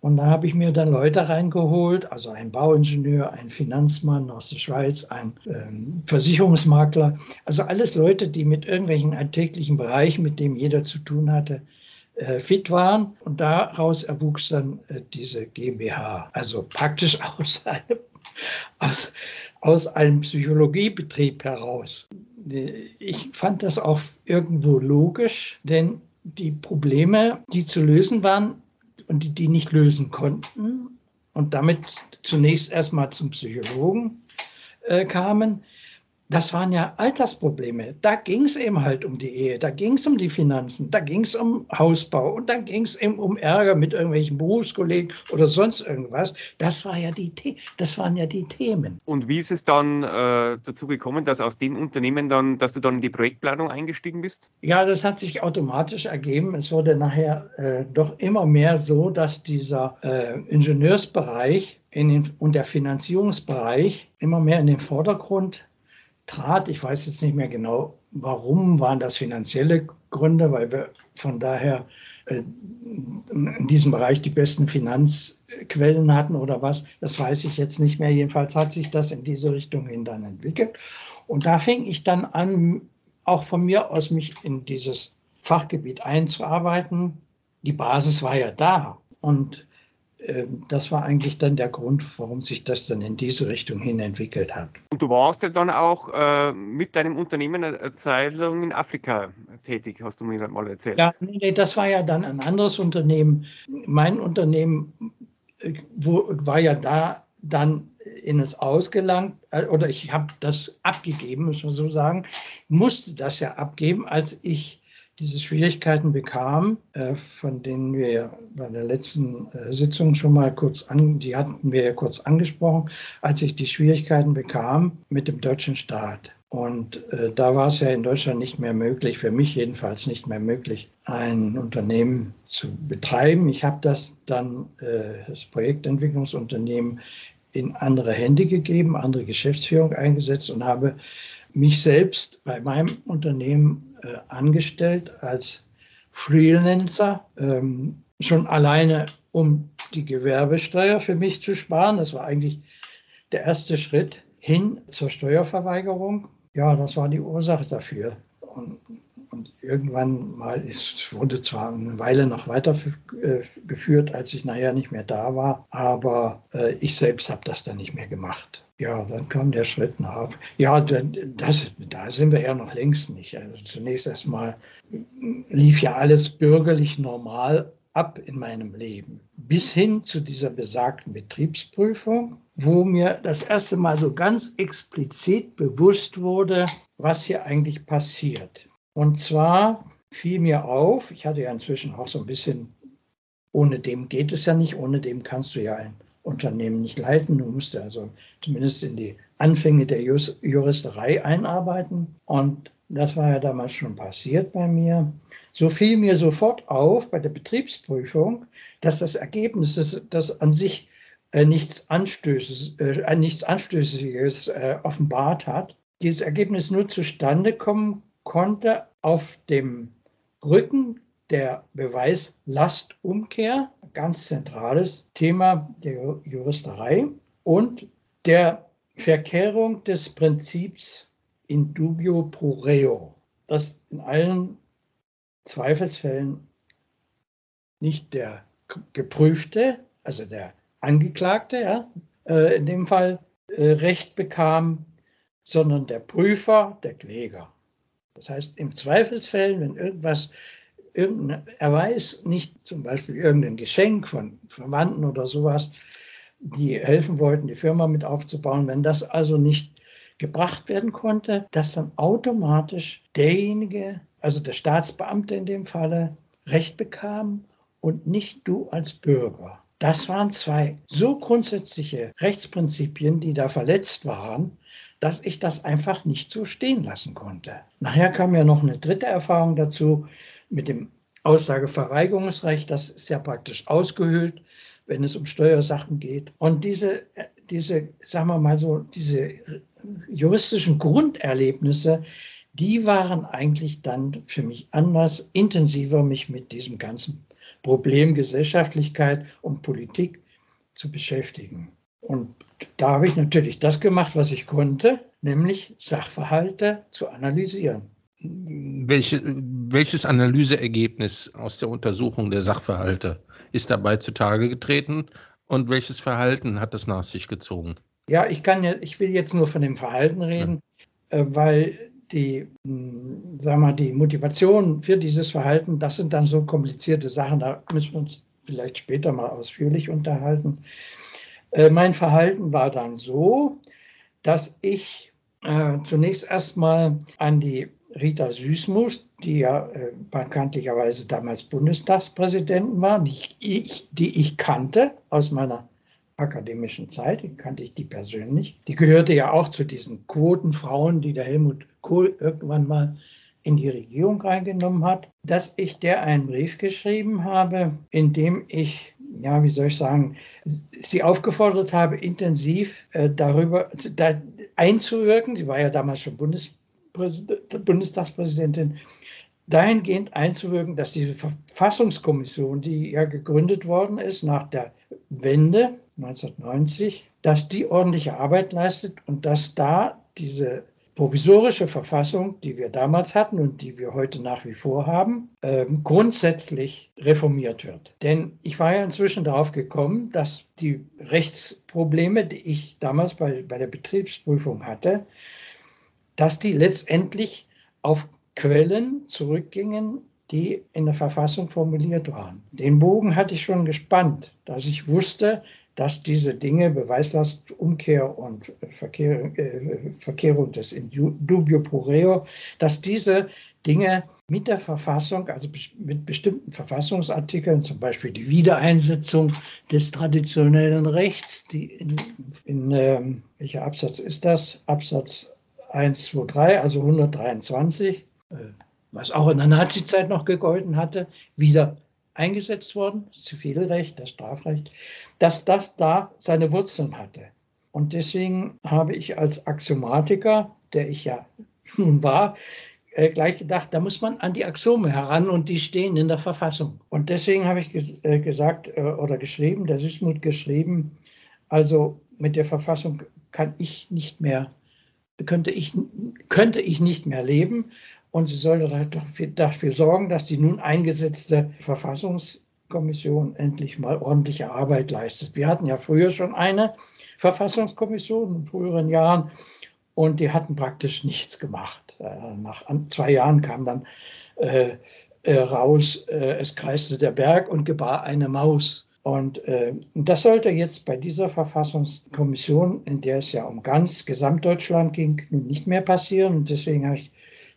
Und da habe ich mir dann Leute reingeholt, also ein Bauingenieur, ein Finanzmann aus der Schweiz, ein ähm, Versicherungsmakler, also alles Leute, die mit irgendwelchen alltäglichen Bereichen, mit dem jeder zu tun hatte, äh, fit waren. Und daraus erwuchs dann äh, diese GmbH, also praktisch einem, aus, aus einem Psychologiebetrieb heraus. Ich fand das auch irgendwo logisch, denn die Probleme, die zu lösen waren und die die nicht lösen konnten und damit zunächst erstmal zum Psychologen äh, kamen, das waren ja Alltagsprobleme. Da ging es eben halt um die Ehe, da ging es um die Finanzen, da ging es um Hausbau und dann ging es eben um Ärger mit irgendwelchen Berufskollegen oder sonst irgendwas. Das, war ja die, das waren ja die Themen. Und wie ist es dann äh, dazu gekommen, dass aus dem Unternehmen dann, dass du dann in die Projektplanung eingestiegen bist? Ja, das hat sich automatisch ergeben. Es wurde nachher äh, doch immer mehr so, dass dieser äh, Ingenieursbereich den, und der Finanzierungsbereich immer mehr in den Vordergrund trat. Ich weiß jetzt nicht mehr genau, warum waren das finanzielle Gründe, weil wir von daher äh, in diesem Bereich die besten Finanzquellen hatten oder was. Das weiß ich jetzt nicht mehr. Jedenfalls hat sich das in diese Richtung hin dann entwickelt. Und da fing ich dann an, auch von mir aus mich in dieses Fachgebiet einzuarbeiten. Die Basis war ja da. Und das war eigentlich dann der Grund, warum sich das dann in diese Richtung hin entwickelt hat. Und du warst ja dann auch äh, mit deinem Unternehmen eine Zeit lang in Afrika tätig, hast du mir mal erzählt. Ja, nee, das war ja dann ein anderes Unternehmen. Mein Unternehmen äh, wo, war ja da dann in es ausgelangt, äh, oder ich habe das abgegeben, muss man so sagen, musste das ja abgeben, als ich diese Schwierigkeiten bekam, äh, von denen wir bei der letzten äh, Sitzung schon mal kurz an, die hatten wir ja kurz angesprochen, als ich die Schwierigkeiten bekam mit dem deutschen Staat. Und äh, da war es ja in Deutschland nicht mehr möglich, für mich jedenfalls nicht mehr möglich, ein Unternehmen zu betreiben. Ich habe das dann, das Projektentwicklungsunternehmen, in andere Hände gegeben, andere Geschäftsführung eingesetzt und habe mich selbst bei meinem Unternehmen äh, angestellt als Freelancer, ähm, schon alleine um die Gewerbesteuer für mich zu sparen. Das war eigentlich der erste Schritt hin zur Steuerverweigerung. Ja, das war die Ursache dafür. Und und irgendwann mal, es wurde zwar eine Weile noch weitergeführt, äh, als ich nachher nicht mehr da war, aber äh, ich selbst habe das dann nicht mehr gemacht. Ja, dann kam der Schritt nach. Ja, das, da sind wir ja noch längst nicht. Also zunächst erstmal lief ja alles bürgerlich normal ab in meinem Leben. Bis hin zu dieser besagten Betriebsprüfung, wo mir das erste Mal so ganz explizit bewusst wurde, was hier eigentlich passiert. Und zwar fiel mir auf, ich hatte ja inzwischen auch so ein bisschen, ohne dem geht es ja nicht, ohne dem kannst du ja ein Unternehmen nicht leiten. Du musst ja also zumindest in die Anfänge der Juristerei einarbeiten. Und das war ja damals schon passiert bei mir. So fiel mir sofort auf bei der Betriebsprüfung, dass das Ergebnis, das, das an sich äh, nichts, Anstößiges, äh, nichts Anstößiges äh, offenbart hat, dieses Ergebnis nur zustande kommen konnte auf dem Rücken der Beweislastumkehr, ganz zentrales Thema der Juristerei, und der Verkehrung des Prinzips in dubio pro reo, das in allen Zweifelsfällen nicht der Geprüfte, also der Angeklagte, ja, äh, in dem Fall äh, Recht bekam, sondern der Prüfer, der Kläger. Das heißt, im Zweifelsfällen, wenn irgendwas, irgendein Erweis, nicht zum Beispiel irgendein Geschenk von Verwandten oder sowas, die helfen wollten, die Firma mit aufzubauen, wenn das also nicht gebracht werden konnte, dass dann automatisch derjenige, also der Staatsbeamte in dem Falle, Recht bekam und nicht du als Bürger. Das waren zwei so grundsätzliche Rechtsprinzipien, die da verletzt waren, dass ich das einfach nicht so stehen lassen konnte. Nachher kam ja noch eine dritte Erfahrung dazu mit dem Aussageverweigerungsrecht. Das ist ja praktisch ausgehöhlt, wenn es um Steuersachen geht. Und diese, diese, sagen wir mal so, diese juristischen Grunderlebnisse, die waren eigentlich dann für mich anders, intensiver, mich mit diesem ganzen Problem Gesellschaftlichkeit und Politik zu beschäftigen. Und da habe ich natürlich das gemacht, was ich konnte, nämlich Sachverhalte zu analysieren. Welche, welches Analyseergebnis aus der Untersuchung der Sachverhalte ist dabei zutage getreten und welches Verhalten hat das nach sich gezogen? Ja, ich kann ja, ich will jetzt nur von dem Verhalten reden, ja. Äh, weil die, hm, sagen wir, die Motivation für dieses Verhalten, das sind dann so komplizierte Sachen, da müssen wir uns vielleicht später mal ausführlich unterhalten. Äh, mein Verhalten war dann so, dass ich äh, zunächst erstmal an die Rita Süßmuth, die ja äh, bekanntlicherweise damals Bundestagspräsidentin war, die ich, die ich kannte aus meiner akademischen Zeit, kannte ich die persönlich. Die gehörte ja auch zu diesen Quotenfrauen, die der Helmut Kohl irgendwann mal in die Regierung reingenommen hat, dass ich der einen Brief geschrieben habe, in dem ich, ja, wie soll ich sagen, sie aufgefordert habe, intensiv äh, darüber da einzuwirken. Sie war ja damals schon Bundestagspräsidentin, dahingehend einzuwirken, dass diese Verfassungskommission, die ja gegründet worden ist nach der Wende 1990, dass die ordentliche Arbeit leistet und dass da diese provisorische Verfassung, die wir damals hatten und die wir heute nach wie vor haben, ähm, grundsätzlich reformiert wird. Denn ich war ja inzwischen darauf gekommen, dass die Rechtsprobleme, die ich damals bei, bei der Betriebsprüfung hatte, dass die letztendlich auf Quellen zurückgingen, die in der Verfassung formuliert waren. Den Bogen hatte ich schon gespannt, dass ich wusste, dass diese Dinge, Beweislastumkehr und Verkehr, äh, Verkehrung des Dubio pro reo, dass diese Dinge mit der Verfassung, also mit bestimmten Verfassungsartikeln, zum Beispiel die Wiedereinsetzung des traditionellen Rechts, die in, in ähm, welcher Absatz ist das? Absatz 1, 2, 3, also 123, äh, was auch in der Nazizeit noch gegolten hatte, wieder eingesetzt worden, das Zivilrecht, das Strafrecht, dass das da seine Wurzeln hatte. Und deswegen habe ich als Axiomatiker, der ich ja nun war, äh, gleich gedacht, da muss man an die Axiome heran und die stehen in der Verfassung. Und deswegen habe ich äh, gesagt äh, oder geschrieben, der Süßmut geschrieben, also mit der Verfassung kann ich nicht mehr, könnte ich, könnte ich nicht mehr leben und sie sollte dafür sorgen, dass die nun eingesetzte Verfassungskommission endlich mal ordentliche Arbeit leistet. Wir hatten ja früher schon eine Verfassungskommission in früheren Jahren und die hatten praktisch nichts gemacht. Äh, nach zwei Jahren kam dann äh, äh, raus, äh, es kreiste der Berg und gebar eine Maus. Und äh, das sollte jetzt bei dieser Verfassungskommission, in der es ja um ganz Gesamtdeutschland ging, nicht mehr passieren. Und deswegen habe ich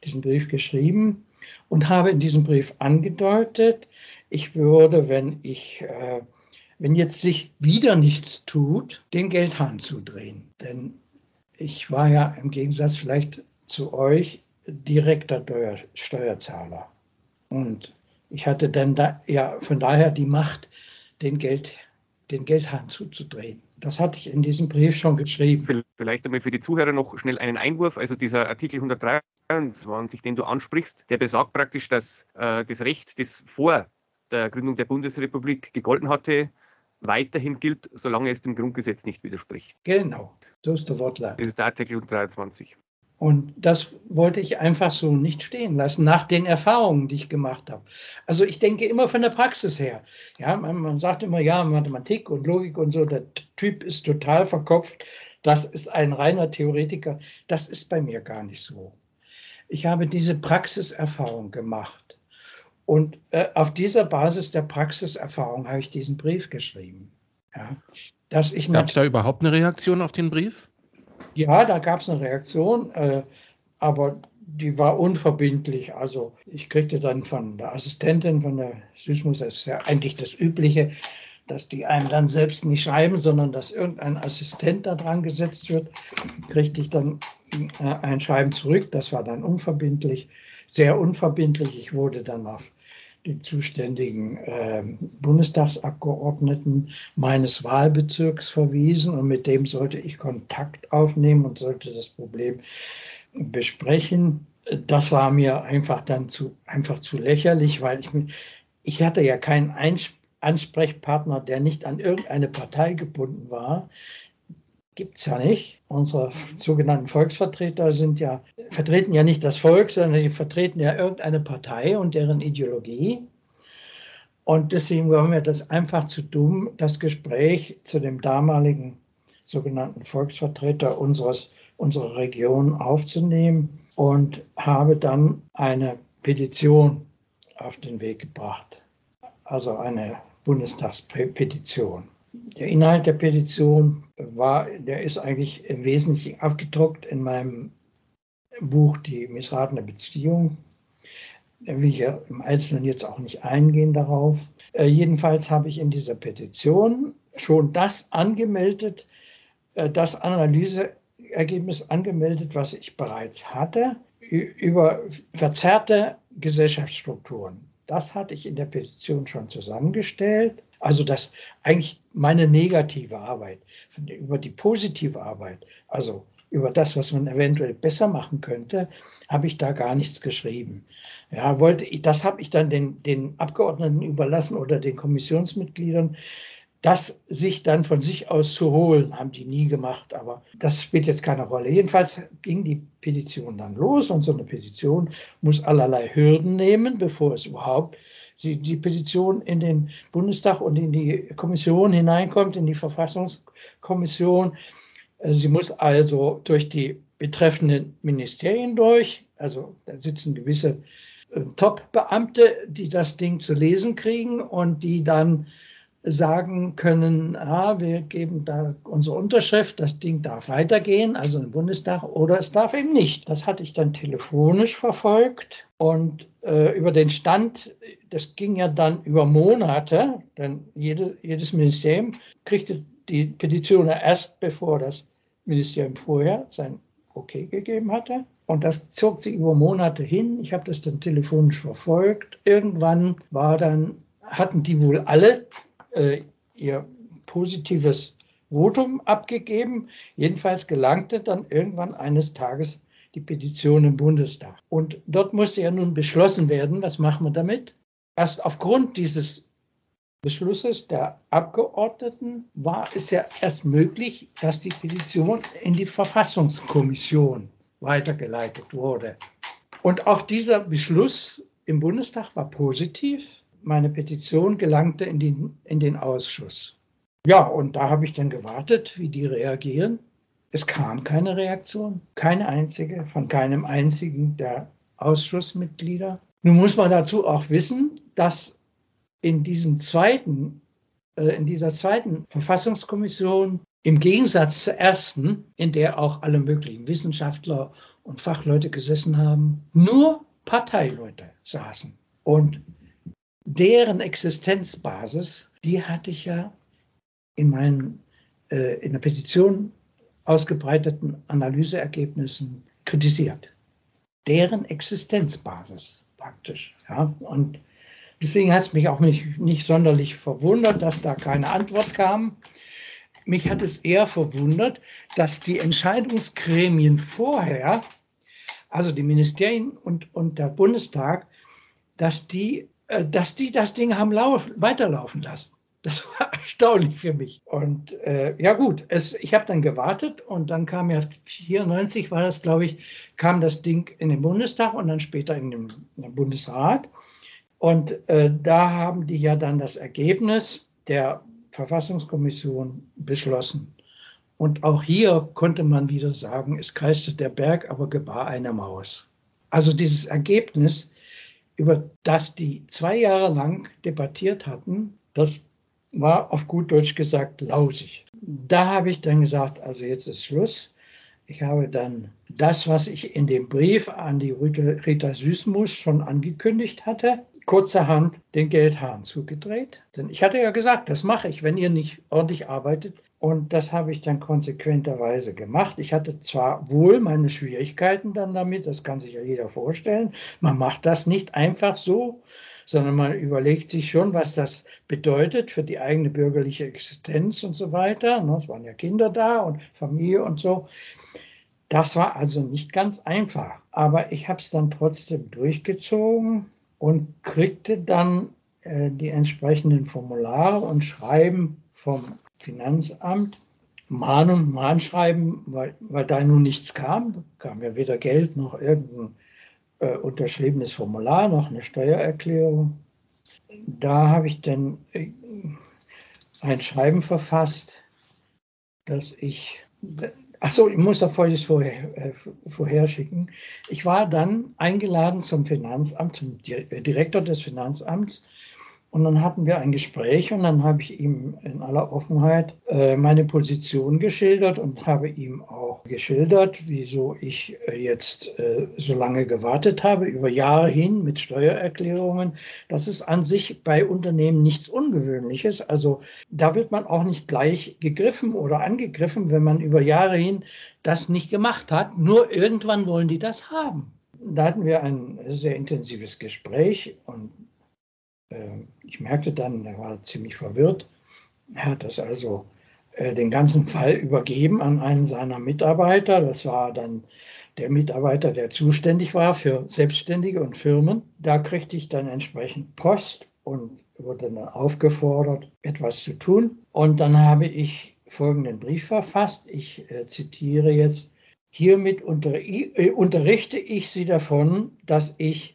diesen Brief geschrieben und habe in diesem Brief angedeutet, ich würde, wenn ich, äh, wenn jetzt sich wieder nichts tut, den Geldhahn zudrehen. Denn ich war ja im Gegensatz vielleicht zu euch direkter Steuerzahler. Und ich hatte dann da, ja von daher die Macht, den, Geld, den Geldhahn zuzudrehen. Das hatte ich in diesem Brief schon geschrieben. Vielleicht einmal für die Zuhörer noch schnell einen Einwurf. Also dieser Artikel 123, den du ansprichst, der besagt praktisch, dass äh, das Recht, das vor der Gründung der Bundesrepublik gegolten hatte, weiterhin gilt, solange es dem Grundgesetz nicht widerspricht. Genau, so ist der Wortlaut. Das ist der Artikel 123. Und das wollte ich einfach so nicht stehen lassen, nach den Erfahrungen, die ich gemacht habe. Also ich denke immer von der Praxis her. Ja, man, man sagt immer, ja, Mathematik und Logik und so, der Typ ist total verkopft. Das ist ein reiner Theoretiker. Das ist bei mir gar nicht so. Ich habe diese Praxiserfahrung gemacht. Und äh, auf dieser Basis der Praxiserfahrung habe ich diesen Brief geschrieben. Ja, dass ich Gab es da überhaupt eine Reaktion auf den Brief? Ja, da gab es eine Reaktion, äh, aber die war unverbindlich. Also ich kriegte dann von der Assistentin von der Süßmus, das ist ja eigentlich das Übliche, dass die einem dann selbst nicht schreiben, sondern dass irgendein Assistent da dran gesetzt wird, kriegte ich dann äh, ein Schreiben zurück. Das war dann unverbindlich, sehr unverbindlich. Ich wurde dann auf die zuständigen äh, Bundestagsabgeordneten meines Wahlbezirks verwiesen und mit dem sollte ich Kontakt aufnehmen und sollte das Problem besprechen. Das war mir einfach dann zu, einfach zu lächerlich, weil ich, ich hatte ja keinen Ansprechpartner, der nicht an irgendeine Partei gebunden war gibt es ja nicht. Unsere sogenannten Volksvertreter sind ja, vertreten ja nicht das Volk, sondern sie vertreten ja irgendeine Partei und deren Ideologie. Und deswegen war mir das einfach zu dumm, das Gespräch zu dem damaligen sogenannten Volksvertreter unseres, unserer Region aufzunehmen und habe dann eine Petition auf den Weg gebracht. Also eine Bundestagspetition. Der Inhalt der Petition war, der ist eigentlich im Wesentlichen abgedruckt in meinem Buch Die missratene Beziehung. Da will ich ja im Einzelnen jetzt auch nicht eingehen darauf. Äh, jedenfalls habe ich in dieser Petition schon das angemeldet, äh, das Analyseergebnis angemeldet, was ich bereits hatte, über verzerrte Gesellschaftsstrukturen. Das hatte ich in der Petition schon zusammengestellt. Also das eigentlich meine negative Arbeit, über die positive Arbeit, also über das, was man eventuell besser machen könnte, habe ich da gar nichts geschrieben. Ja, wollte, das habe ich dann den, den Abgeordneten überlassen oder den Kommissionsmitgliedern, das sich dann von sich aus zu holen, haben die nie gemacht, aber das spielt jetzt keine Rolle. Jedenfalls ging die Petition dann los und so eine Petition muss allerlei Hürden nehmen, bevor es überhaupt die, die Petition in den Bundestag und in die Kommission hineinkommt, in die Verfassungskommission. Äh, sie muss also durch die betreffenden Ministerien durch, also da sitzen gewisse äh, Top-Beamte, die das Ding zu lesen kriegen und die dann sagen können, ah, wir geben da unsere Unterschrift, das Ding darf weitergehen, also im Bundestag, oder es darf eben nicht. Das hatte ich dann telefonisch verfolgt und äh, über den Stand, das ging ja dann über Monate, denn jede, jedes Ministerium kriegte die Petition erst, bevor das Ministerium vorher sein Okay gegeben hatte. Und das zog sich über Monate hin. Ich habe das dann telefonisch verfolgt. Irgendwann war dann, hatten die wohl alle äh, ihr positives Votum abgegeben. Jedenfalls gelangte dann irgendwann eines Tages die Petition im Bundestag. Und dort musste ja nun beschlossen werden, was machen wir damit? Erst aufgrund dieses Beschlusses der Abgeordneten war es ja erst möglich, dass die Petition in die Verfassungskommission weitergeleitet wurde. Und auch dieser Beschluss im Bundestag war positiv meine Petition gelangte in den, in den Ausschuss. Ja, und da habe ich dann gewartet, wie die reagieren. Es kam keine Reaktion, keine einzige von keinem einzigen der Ausschussmitglieder. Nun muss man dazu auch wissen, dass in diesem zweiten, äh, in dieser zweiten Verfassungskommission im Gegensatz zur ersten, in der auch alle möglichen Wissenschaftler und Fachleute gesessen haben, nur Parteileute saßen. Und deren Existenzbasis, die hatte ich ja in meinen äh, in der Petition ausgebreiteten Analyseergebnissen kritisiert. Deren Existenzbasis praktisch. Ja? Und deswegen hat es mich auch nicht, nicht sonderlich verwundert, dass da keine Antwort kam. Mich hat es eher verwundert, dass die Entscheidungsgremien vorher, also die Ministerien und, und der Bundestag, dass die dass die das Ding haben weiterlaufen lassen. Das war erstaunlich für mich. Und äh, ja gut, es, ich habe dann gewartet und dann kam ja 94 war das, glaube ich, kam das Ding in den Bundestag und dann später in den, in den Bundesrat. Und äh, da haben die ja dann das Ergebnis der Verfassungskommission beschlossen. Und auch hier konnte man wieder sagen, es kreiste der Berg, aber gebar eine Maus. Also dieses Ergebnis, über das die zwei Jahre lang debattiert hatten, das war auf gut Deutsch gesagt lausig. Da habe ich dann gesagt, also jetzt ist Schluss. Ich habe dann das, was ich in dem Brief an die Rita Süßmus schon angekündigt hatte, kurzerhand den Geldhahn zugedreht. Denn ich hatte ja gesagt, das mache ich, wenn ihr nicht ordentlich arbeitet. Und das habe ich dann konsequenterweise gemacht. Ich hatte zwar wohl meine Schwierigkeiten dann damit, das kann sich ja jeder vorstellen. Man macht das nicht einfach so, sondern man überlegt sich schon, was das bedeutet für die eigene bürgerliche Existenz und so weiter. Ne, es waren ja Kinder da und Familie und so. Das war also nicht ganz einfach, aber ich habe es dann trotzdem durchgezogen und kriegte dann äh, die entsprechenden Formulare und Schreiben vom Finanzamt. Mahnung, Mahnschreiben, weil, weil da nun nichts kam. Da kam ja weder Geld noch irgendein äh, unterschriebenes Formular, noch eine Steuererklärung. Da habe ich dann äh, ein Schreiben verfasst, dass ich Achso, ich muss da Folgendes vorher, äh, vorher schicken. Ich war dann eingeladen zum Finanzamt, zum Direktor des Finanzamts und dann hatten wir ein Gespräch und dann habe ich ihm in aller Offenheit äh, meine Position geschildert und habe ihm auch geschildert, wieso ich äh, jetzt äh, so lange gewartet habe, über Jahre hin mit Steuererklärungen. Das ist an sich bei Unternehmen nichts Ungewöhnliches. Also da wird man auch nicht gleich gegriffen oder angegriffen, wenn man über Jahre hin das nicht gemacht hat. Nur irgendwann wollen die das haben. Da hatten wir ein sehr intensives Gespräch und ich merkte dann, er war ziemlich verwirrt. Er hat das also äh, den ganzen Fall übergeben an einen seiner Mitarbeiter. Das war dann der Mitarbeiter, der zuständig war für Selbstständige und Firmen. Da kriegte ich dann entsprechend Post und wurde dann aufgefordert, etwas zu tun. Und dann habe ich folgenden Brief verfasst. Ich äh, zitiere jetzt. Hiermit unter, äh, unterrichte ich Sie davon, dass ich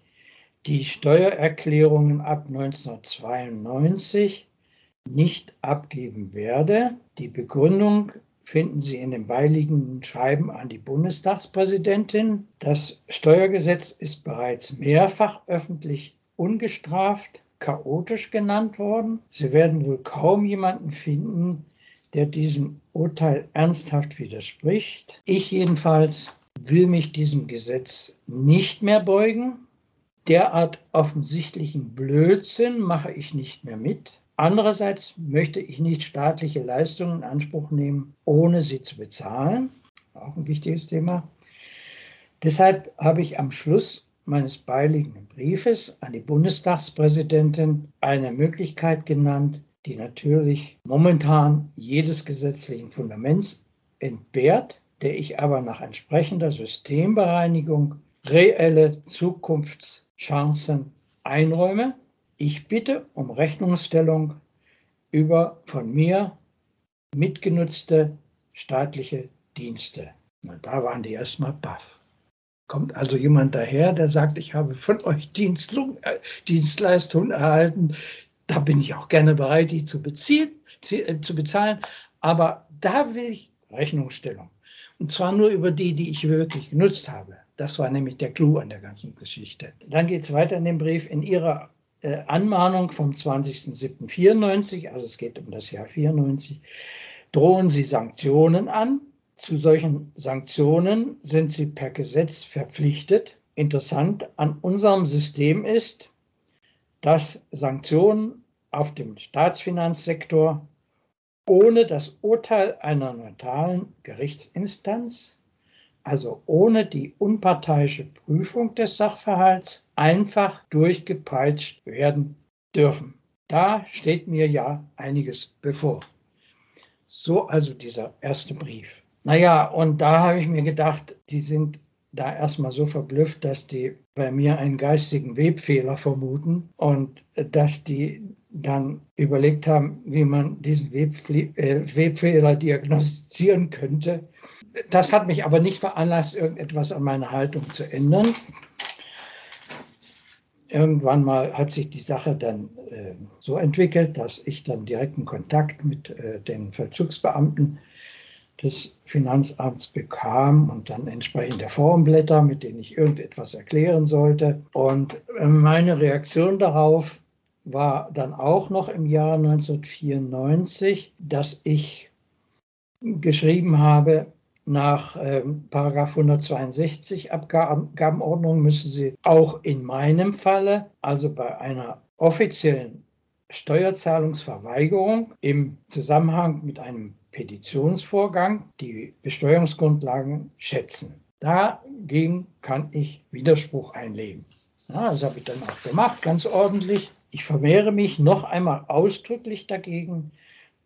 die Steuererklärungen ab 1992 nicht abgeben werde. Die Begründung finden Sie in dem beiliegenden Schreiben an die Bundestagspräsidentin. Das Steuergesetz ist bereits mehrfach öffentlich ungestraft, chaotisch genannt worden. Sie werden wohl kaum jemanden finden, der diesem Urteil ernsthaft widerspricht. Ich jedenfalls will mich diesem Gesetz nicht mehr beugen derart offensichtlichen Blödsinn mache ich nicht mehr mit. Andererseits möchte ich nicht staatliche Leistungen in Anspruch nehmen, ohne sie zu bezahlen. Auch ein wichtiges Thema. Deshalb habe ich am Schluss meines beiliegenden Briefes an die Bundestagspräsidentin eine Möglichkeit genannt, die natürlich momentan jedes gesetzlichen Fundaments entbehrt, der ich aber nach entsprechender Systembereinigung reelle Zukunfts Chancen einräume. Ich bitte um Rechnungsstellung über von mir mitgenutzte staatliche Dienste. Na, da waren die erstmal baff. Kommt also jemand daher, der sagt, ich habe von euch äh, Dienstleistungen erhalten, da bin ich auch gerne bereit, die zu, beziehen, äh, zu bezahlen, aber da will ich Rechnungsstellung. Und zwar nur über die, die ich wirklich genutzt habe. Das war nämlich der Clou an der ganzen Geschichte. Dann geht es weiter in dem Brief. In Ihrer äh, Anmahnung vom 20.07.94, also es geht um das Jahr 94, drohen Sie Sanktionen an. Zu solchen Sanktionen sind Sie per Gesetz verpflichtet. Interessant an unserem System ist, dass Sanktionen auf dem Staatsfinanzsektor ohne das Urteil einer neutralen Gerichtsinstanz also ohne die unparteiische Prüfung des Sachverhalts, einfach durchgepeitscht werden dürfen. Da steht mir ja einiges bevor. So also dieser erste Brief. Naja, und da habe ich mir gedacht, die sind da erstmal so verblüfft, dass die bei mir einen geistigen Webfehler vermuten und dass die dann überlegt haben, wie man diesen äh, Webfehler diagnostizieren könnte. Das hat mich aber nicht veranlasst, irgendetwas an meiner Haltung zu ändern. Irgendwann mal hat sich die Sache dann äh, so entwickelt, dass ich dann direkten Kontakt mit äh, den Vollzugsbeamten des Finanzamts bekam und dann entsprechende Formblätter, mit denen ich irgendetwas erklären sollte. Und äh, meine Reaktion darauf war dann auch noch im Jahr 1994, dass ich geschrieben habe, nach äh, 162 Abgabenordnung müssen Sie auch in meinem Falle, also bei einer offiziellen Steuerzahlungsverweigerung im Zusammenhang mit einem Petitionsvorgang die Besteuerungsgrundlagen schätzen. Dagegen kann ich Widerspruch einlegen. Ja, das habe ich dann auch gemacht, ganz ordentlich. Ich vermehre mich noch einmal ausdrücklich dagegen,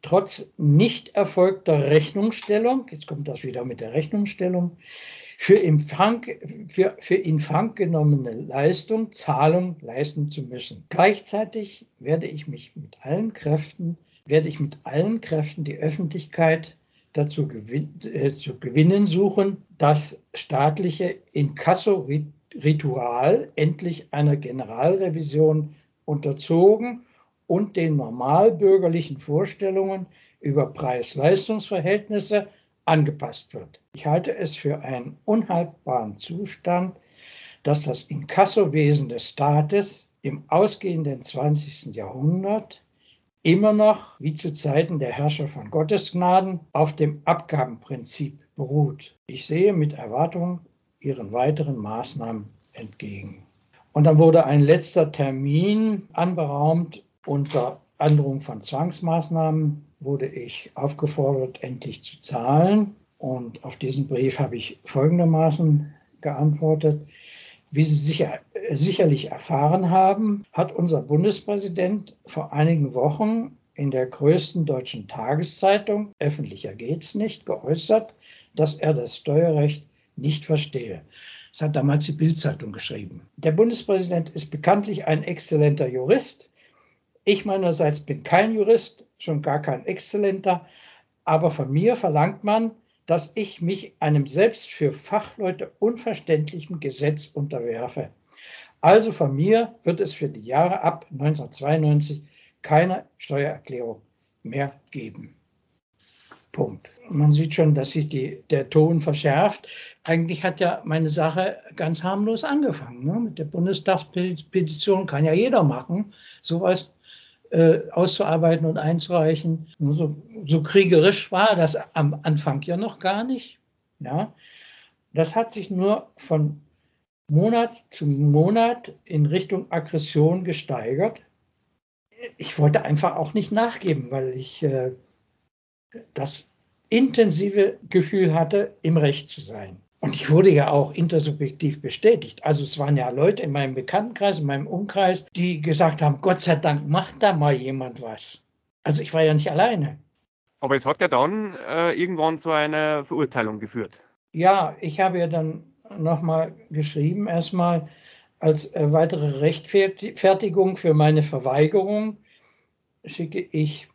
trotz nicht erfolgter Rechnungsstellung, jetzt kommt das wieder mit der Rechnungsstellung, für, Empfang, für, für in genommene Leistung Zahlung leisten zu müssen. Gleichzeitig werde ich mich mit allen Kräften, werde ich mit allen Kräften die Öffentlichkeit dazu gewin, äh, zu gewinnen suchen, das staatliche Inkasso-Ritual endlich einer Generalrevision unterzogen und den normalbürgerlichen Vorstellungen über Preis-Leistungs-Verhältnisse angepasst wird. Ich halte es für einen unhaltbaren Zustand, dass das Inkassowesen des Staates im ausgehenden 20. Jahrhundert immer noch, wie zu Zeiten der Herrscher von Gottesgnaden, auf dem Abgabenprinzip beruht. Ich sehe mit Erwartung Ihren weiteren Maßnahmen entgegen. Und dann wurde ein letzter Termin anberaumt unter Androhung von Zwangsmaßnahmen wurde ich aufgefordert, endlich zu zahlen. Und auf diesen Brief habe ich folgendermaßen geantwortet. Wie Sie sicher, sicherlich erfahren haben, hat unser Bundespräsident vor einigen Wochen in der größten deutschen Tageszeitung, öffentlicher geht's nicht, geäußert, dass er das Steuerrecht nicht verstehe. Das hat damals die Bildzeitung geschrieben. Der Bundespräsident ist bekanntlich ein exzellenter Jurist, ich meinerseits bin kein Jurist, schon gar kein Exzellenter, aber von mir verlangt man, dass ich mich einem selbst für Fachleute unverständlichen Gesetz unterwerfe. Also von mir wird es für die Jahre ab 1992 keine Steuererklärung mehr geben. Punkt. Man sieht schon, dass sich die, der Ton verschärft. Eigentlich hat ja meine Sache ganz harmlos angefangen. Ne? Mit der Bundestagspetition kann ja jeder machen. Sowas äh, auszuarbeiten und einzureichen. So, so, kriegerisch war das am Anfang ja noch gar nicht. Ja, das hat sich nur von Monat zu Monat in Richtung Aggression gesteigert. Ich wollte einfach auch nicht nachgeben, weil ich äh, das intensive Gefühl hatte, im Recht zu sein. Und ich wurde ja auch intersubjektiv bestätigt. Also es waren ja Leute in meinem Bekanntenkreis, in meinem Umkreis, die gesagt haben, Gott sei Dank macht da mal jemand was. Also ich war ja nicht alleine. Aber es hat ja dann äh, irgendwann zu einer Verurteilung geführt. Ja, ich habe ja dann nochmal geschrieben, erstmal als äh, weitere Rechtfertigung für meine Verweigerung schicke ich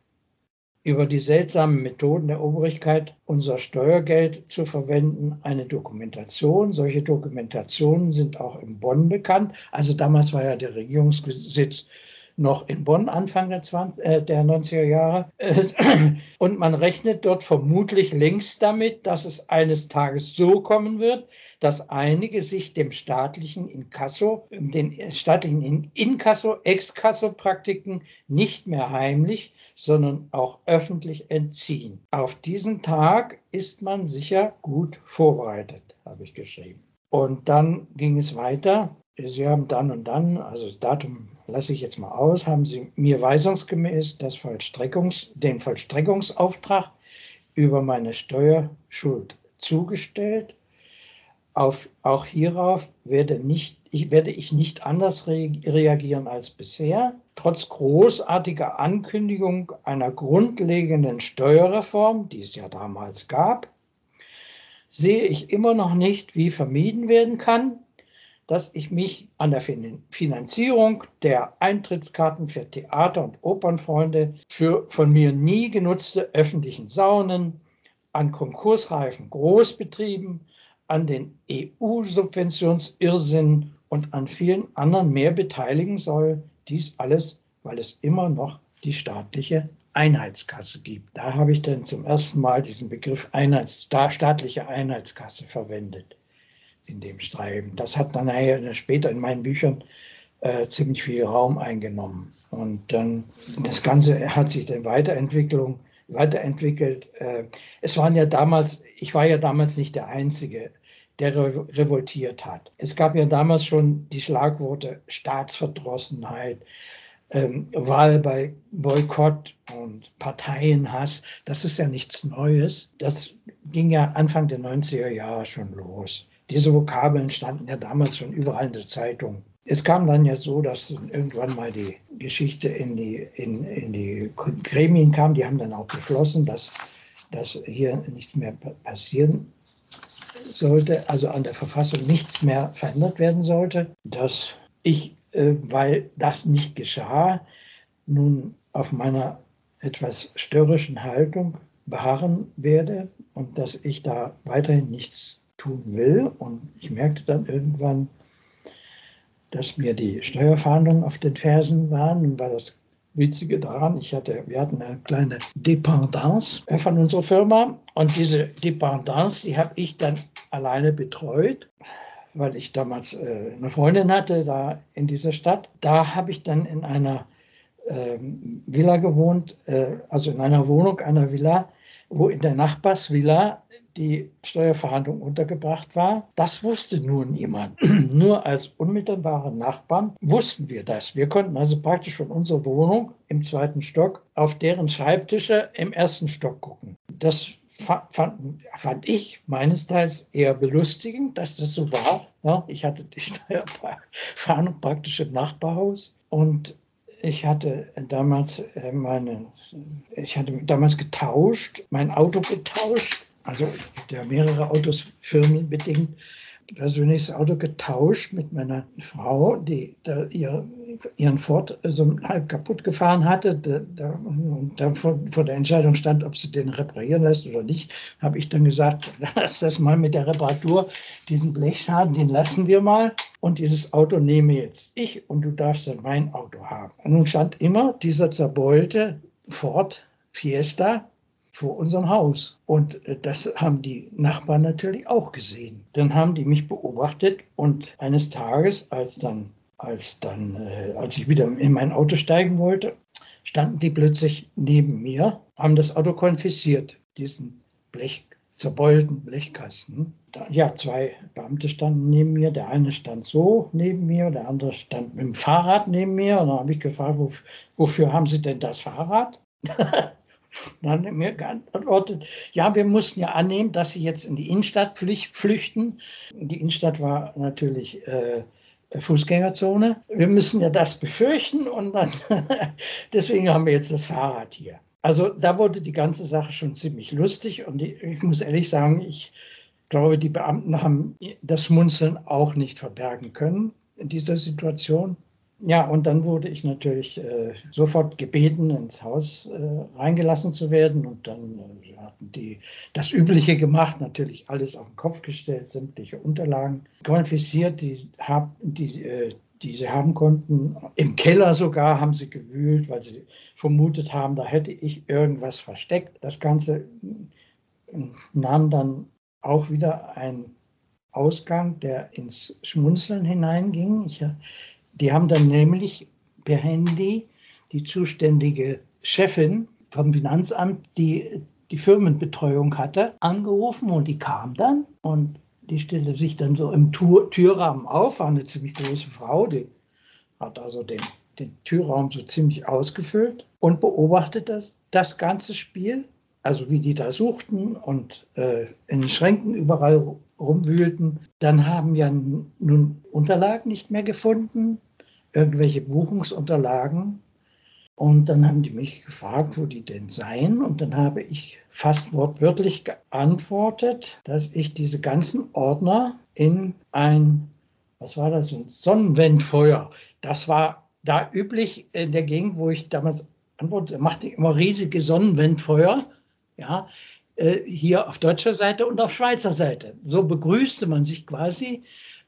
über die seltsamen Methoden der Obrigkeit, unser Steuergeld zu verwenden, eine Dokumentation. Solche Dokumentationen sind auch in Bonn bekannt. Also damals war ja der Regierungssitz noch in Bonn Anfang der, 20, äh, der 90er Jahre. Und man rechnet dort vermutlich längst damit, dass es eines Tages so kommen wird, dass einige sich dem staatlichen Inkasso, den staatlichen Inkasso, Exkasso-Praktiken nicht mehr heimlich, sondern auch öffentlich entziehen. Auf diesen Tag ist man sicher gut vorbereitet, habe ich geschrieben. Und dann ging es weiter. Sie haben dann und dann, also das Datum lasse ich jetzt mal aus, haben Sie mir weisungsgemäß Vollstreckungs-, den Vollstreckungsauftrag über meine Steuerschuld zugestellt. Auf, auch hierauf werde, nicht, ich, werde ich nicht anders re reagieren als bisher. Trotz großartiger Ankündigung einer grundlegenden Steuerreform, die es ja damals gab, sehe ich immer noch nicht, wie vermieden werden kann, dass ich mich an der Finanzierung der Eintrittskarten für Theater- und Opernfreunde für von mir nie genutzte öffentlichen Saunen, an konkursreifen Großbetrieben, an den EU-Subventionsirrsinn und an vielen anderen mehr beteiligen soll. Dies alles, weil es immer noch die staatliche Einheitskasse gibt. Da habe ich dann zum ersten Mal diesen Begriff Einheits, staatliche Einheitskasse verwendet in dem Schreiben. Das hat dann nachher später in meinen Büchern äh, ziemlich viel Raum eingenommen. Und dann das Ganze hat sich dann Weiterentwicklung, weiterentwickelt. Äh, es waren ja damals, ich war ja damals nicht der Einzige, der re revoltiert hat. Es gab ja damals schon die Schlagworte Staatsverdrossenheit, ähm, Wahl bei Boykott und Parteienhass, das ist ja nichts Neues. Das ging ja Anfang der 90er Jahre schon los. Diese Vokabeln standen ja damals schon überall in der Zeitung. Es kam dann ja so, dass irgendwann mal die Geschichte in die, in, in die Gremien kam. Die haben dann auch beschlossen, dass, dass hier nichts mehr passieren sollte, also an der Verfassung nichts mehr verändert werden sollte. Dass ich äh, weil das nicht geschah, nun auf meiner etwas störrischen Haltung beharren werde und dass ich da weiterhin nichts tun will. Und ich merkte dann irgendwann, dass mir die Steuerfahndungen auf den Fersen waren. Und war das Witzige daran, ich hatte, wir hatten eine kleine Dependance von unserer Firma und diese Dependance, die habe ich dann alleine betreut weil ich damals äh, eine Freundin hatte da in dieser Stadt. Da habe ich dann in einer ähm, Villa gewohnt, äh, also in einer Wohnung einer Villa, wo in der Nachbarsvilla die Steuerverhandlung untergebracht war. Das wusste nur niemand. nur als unmittelbare Nachbarn wussten wir das. Wir konnten also praktisch von unserer Wohnung im zweiten Stock auf deren Schreibtische im ersten Stock gucken. Das fand, fand ich meines Teils eher belustigend, dass das so war. Ich hatte die Steuerfahndung praktisch im Nachbarhaus und ich hatte damals äh, meine, ich hatte damals getauscht, mein Auto getauscht. Also habe ja mehrere Autos firmenbedingt persönliches Auto getauscht mit meiner Frau, die ihr, ihren Ford so halb kaputt gefahren hatte. Da, da, und da vor, vor, der Entscheidung stand, ob sie den reparieren lässt oder nicht, habe ich dann gesagt, lass das mal mit der Reparatur, diesen Blechschaden, den lassen wir mal. Und dieses Auto nehme jetzt ich und du darfst dann mein Auto haben. Und nun stand immer dieser zerbeulte Ford Fiesta vor unserem Haus. Und äh, das haben die Nachbarn natürlich auch gesehen. Dann haben die mich beobachtet und eines Tages, als dann, als dann, äh, als ich wieder in mein Auto steigen wollte, standen die plötzlich neben mir, haben das Auto konfisziert, diesen Blech, zerbeulten Blechkasten. Da, ja, zwei Beamte standen neben mir. Der eine stand so neben mir, der andere stand mit dem Fahrrad neben mir. Und dann habe ich gefragt, wof wofür haben Sie denn das Fahrrad? Dann hat er mir geantwortet, ja, wir mussten ja annehmen, dass sie jetzt in die Innenstadt flüchten. Die Innenstadt war natürlich äh, Fußgängerzone. Wir müssen ja das befürchten und dann deswegen haben wir jetzt das Fahrrad hier. Also da wurde die ganze Sache schon ziemlich lustig und ich muss ehrlich sagen, ich glaube, die Beamten haben das Schmunzeln auch nicht verbergen können in dieser Situation. Ja, und dann wurde ich natürlich äh, sofort gebeten, ins Haus äh, reingelassen zu werden. Und dann äh, hatten die das Übliche gemacht, natürlich alles auf den Kopf gestellt, sämtliche Unterlagen konfisziert, die, hab, die, äh, die sie haben konnten. Im Keller sogar haben sie gewühlt, weil sie vermutet haben, da hätte ich irgendwas versteckt. Das Ganze äh, nahm dann auch wieder einen Ausgang, der ins Schmunzeln hineinging. Ich die haben dann nämlich per Handy die zuständige Chefin vom Finanzamt, die die Firmenbetreuung hatte, angerufen und die kam dann und die stellte sich dann so im Tür Türrahmen auf, war eine ziemlich große Frau, die hat also den, den Türraum so ziemlich ausgefüllt und beobachtet das, das ganze Spiel, also wie die da suchten und äh, in den Schränken überall rumwühlten. Dann haben ja nun Unterlagen nicht mehr gefunden irgendwelche Buchungsunterlagen. Und dann haben die mich gefragt, wo die denn seien. Und dann habe ich fast wortwörtlich geantwortet, dass ich diese ganzen Ordner in ein was war das? Ein Sonnenwendfeuer. Das war da üblich in der Gegend, wo ich damals antwortete, machte ich immer riesige Sonnenwendfeuer. Ja, äh, hier auf deutscher Seite und auf Schweizer Seite. So begrüßte man sich quasi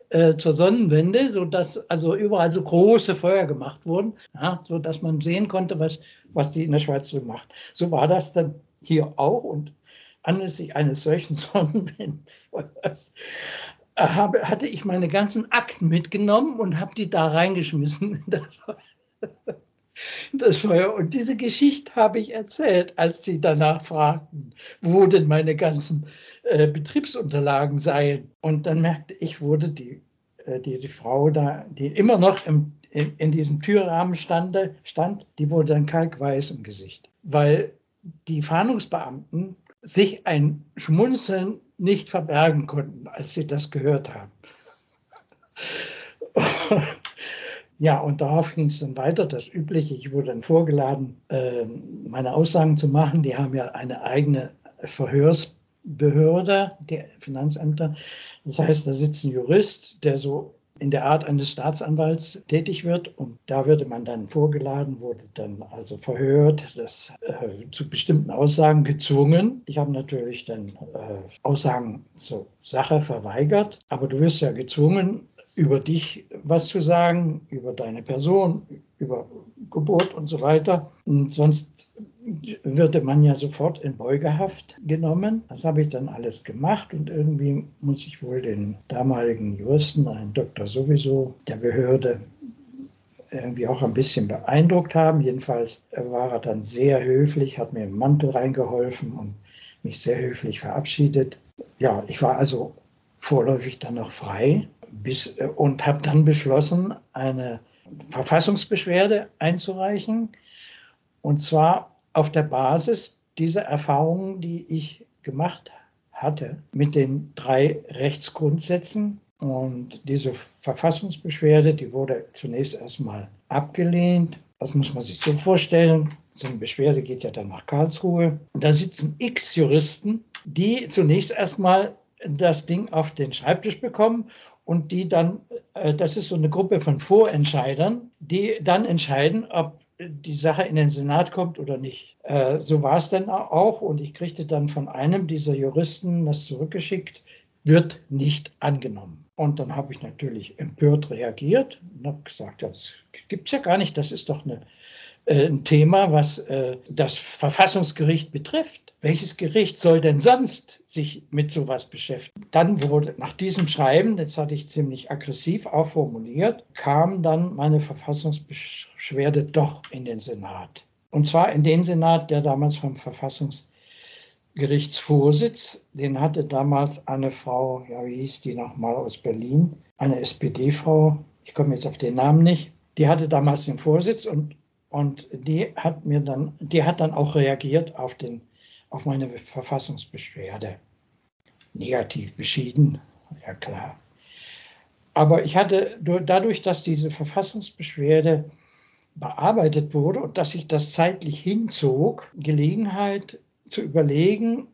äh, zur Sonnenwende, so dass also überall so große Feuer gemacht wurden, ja, so dass man sehen konnte, was, was die in der Schweiz so macht. So war das dann hier auch und anlässlich eines solchen Sonnenwendfeuers äh, habe, hatte ich meine ganzen Akten mitgenommen und habe die da reingeschmissen. Das war, das Feuer. Und diese Geschichte habe ich erzählt, als sie danach fragten, wo denn meine ganzen äh, Betriebsunterlagen seien. Und dann merkte ich, wurde die, äh, diese Frau da, die immer noch im, in, in, diesem Türrahmen stande, stand, die wurde dann kalkweiß im Gesicht. Weil die Fahndungsbeamten sich ein Schmunzeln nicht verbergen konnten, als sie das gehört haben. Ja, und darauf ging es dann weiter, das Übliche. Ich wurde dann vorgeladen, ähm, meine Aussagen zu machen. Die haben ja eine eigene Verhörsbehörde, die Finanzämter. Das heißt, da sitzt ein Jurist, der so in der Art eines Staatsanwalts tätig wird und da würde man dann vorgeladen, wurde dann also verhört, das äh, zu bestimmten Aussagen gezwungen. Ich habe natürlich dann äh, Aussagen zur Sache verweigert, aber du wirst ja gezwungen, über dich was zu sagen, über deine Person, über Geburt und so weiter. Und sonst würde man ja sofort in Beugehaft genommen. Das habe ich dann alles gemacht und irgendwie muss ich wohl den damaligen Juristen, einen Doktor sowieso der Behörde, irgendwie auch ein bisschen beeindruckt haben. Jedenfalls war er dann sehr höflich, hat mir im Mantel reingeholfen und mich sehr höflich verabschiedet. Ja, ich war also vorläufig dann noch frei bis, äh, und habe dann beschlossen, eine Verfassungsbeschwerde einzureichen. Und zwar auf der Basis dieser Erfahrungen, die ich gemacht hatte mit den drei Rechtsgrundsätzen. Und diese Verfassungsbeschwerde, die wurde zunächst erstmal abgelehnt. Das muss man sich so vorstellen. So eine Beschwerde geht ja dann nach Karlsruhe. Und da sitzen x Juristen, die zunächst erstmal das Ding auf den Schreibtisch bekommen und die dann, äh, das ist so eine Gruppe von Vorentscheidern, die dann entscheiden, ob die Sache in den Senat kommt oder nicht. Äh, so war es dann auch und ich kriegte dann von einem dieser Juristen das zurückgeschickt, wird nicht angenommen. Und dann habe ich natürlich empört reagiert und habe gesagt, das gibt es ja gar nicht, das ist doch eine ein Thema, was äh, das Verfassungsgericht betrifft. Welches Gericht soll denn sonst sich mit sowas beschäftigen? Dann wurde nach diesem Schreiben, das hatte ich ziemlich aggressiv auch formuliert, kam dann meine Verfassungsbeschwerde doch in den Senat. Und zwar in den Senat, der damals vom Verfassungsgerichtsvorsitz, den hatte damals eine Frau, ja, wie hieß die nochmal aus Berlin, eine SPD-Frau, ich komme jetzt auf den Namen nicht, die hatte damals den Vorsitz und und die hat mir dann, die hat dann auch reagiert auf, den, auf meine Verfassungsbeschwerde. Negativ beschieden, ja klar. Aber ich hatte dadurch, dass diese Verfassungsbeschwerde bearbeitet wurde und dass sich das zeitlich hinzog, Gelegenheit zu überlegen,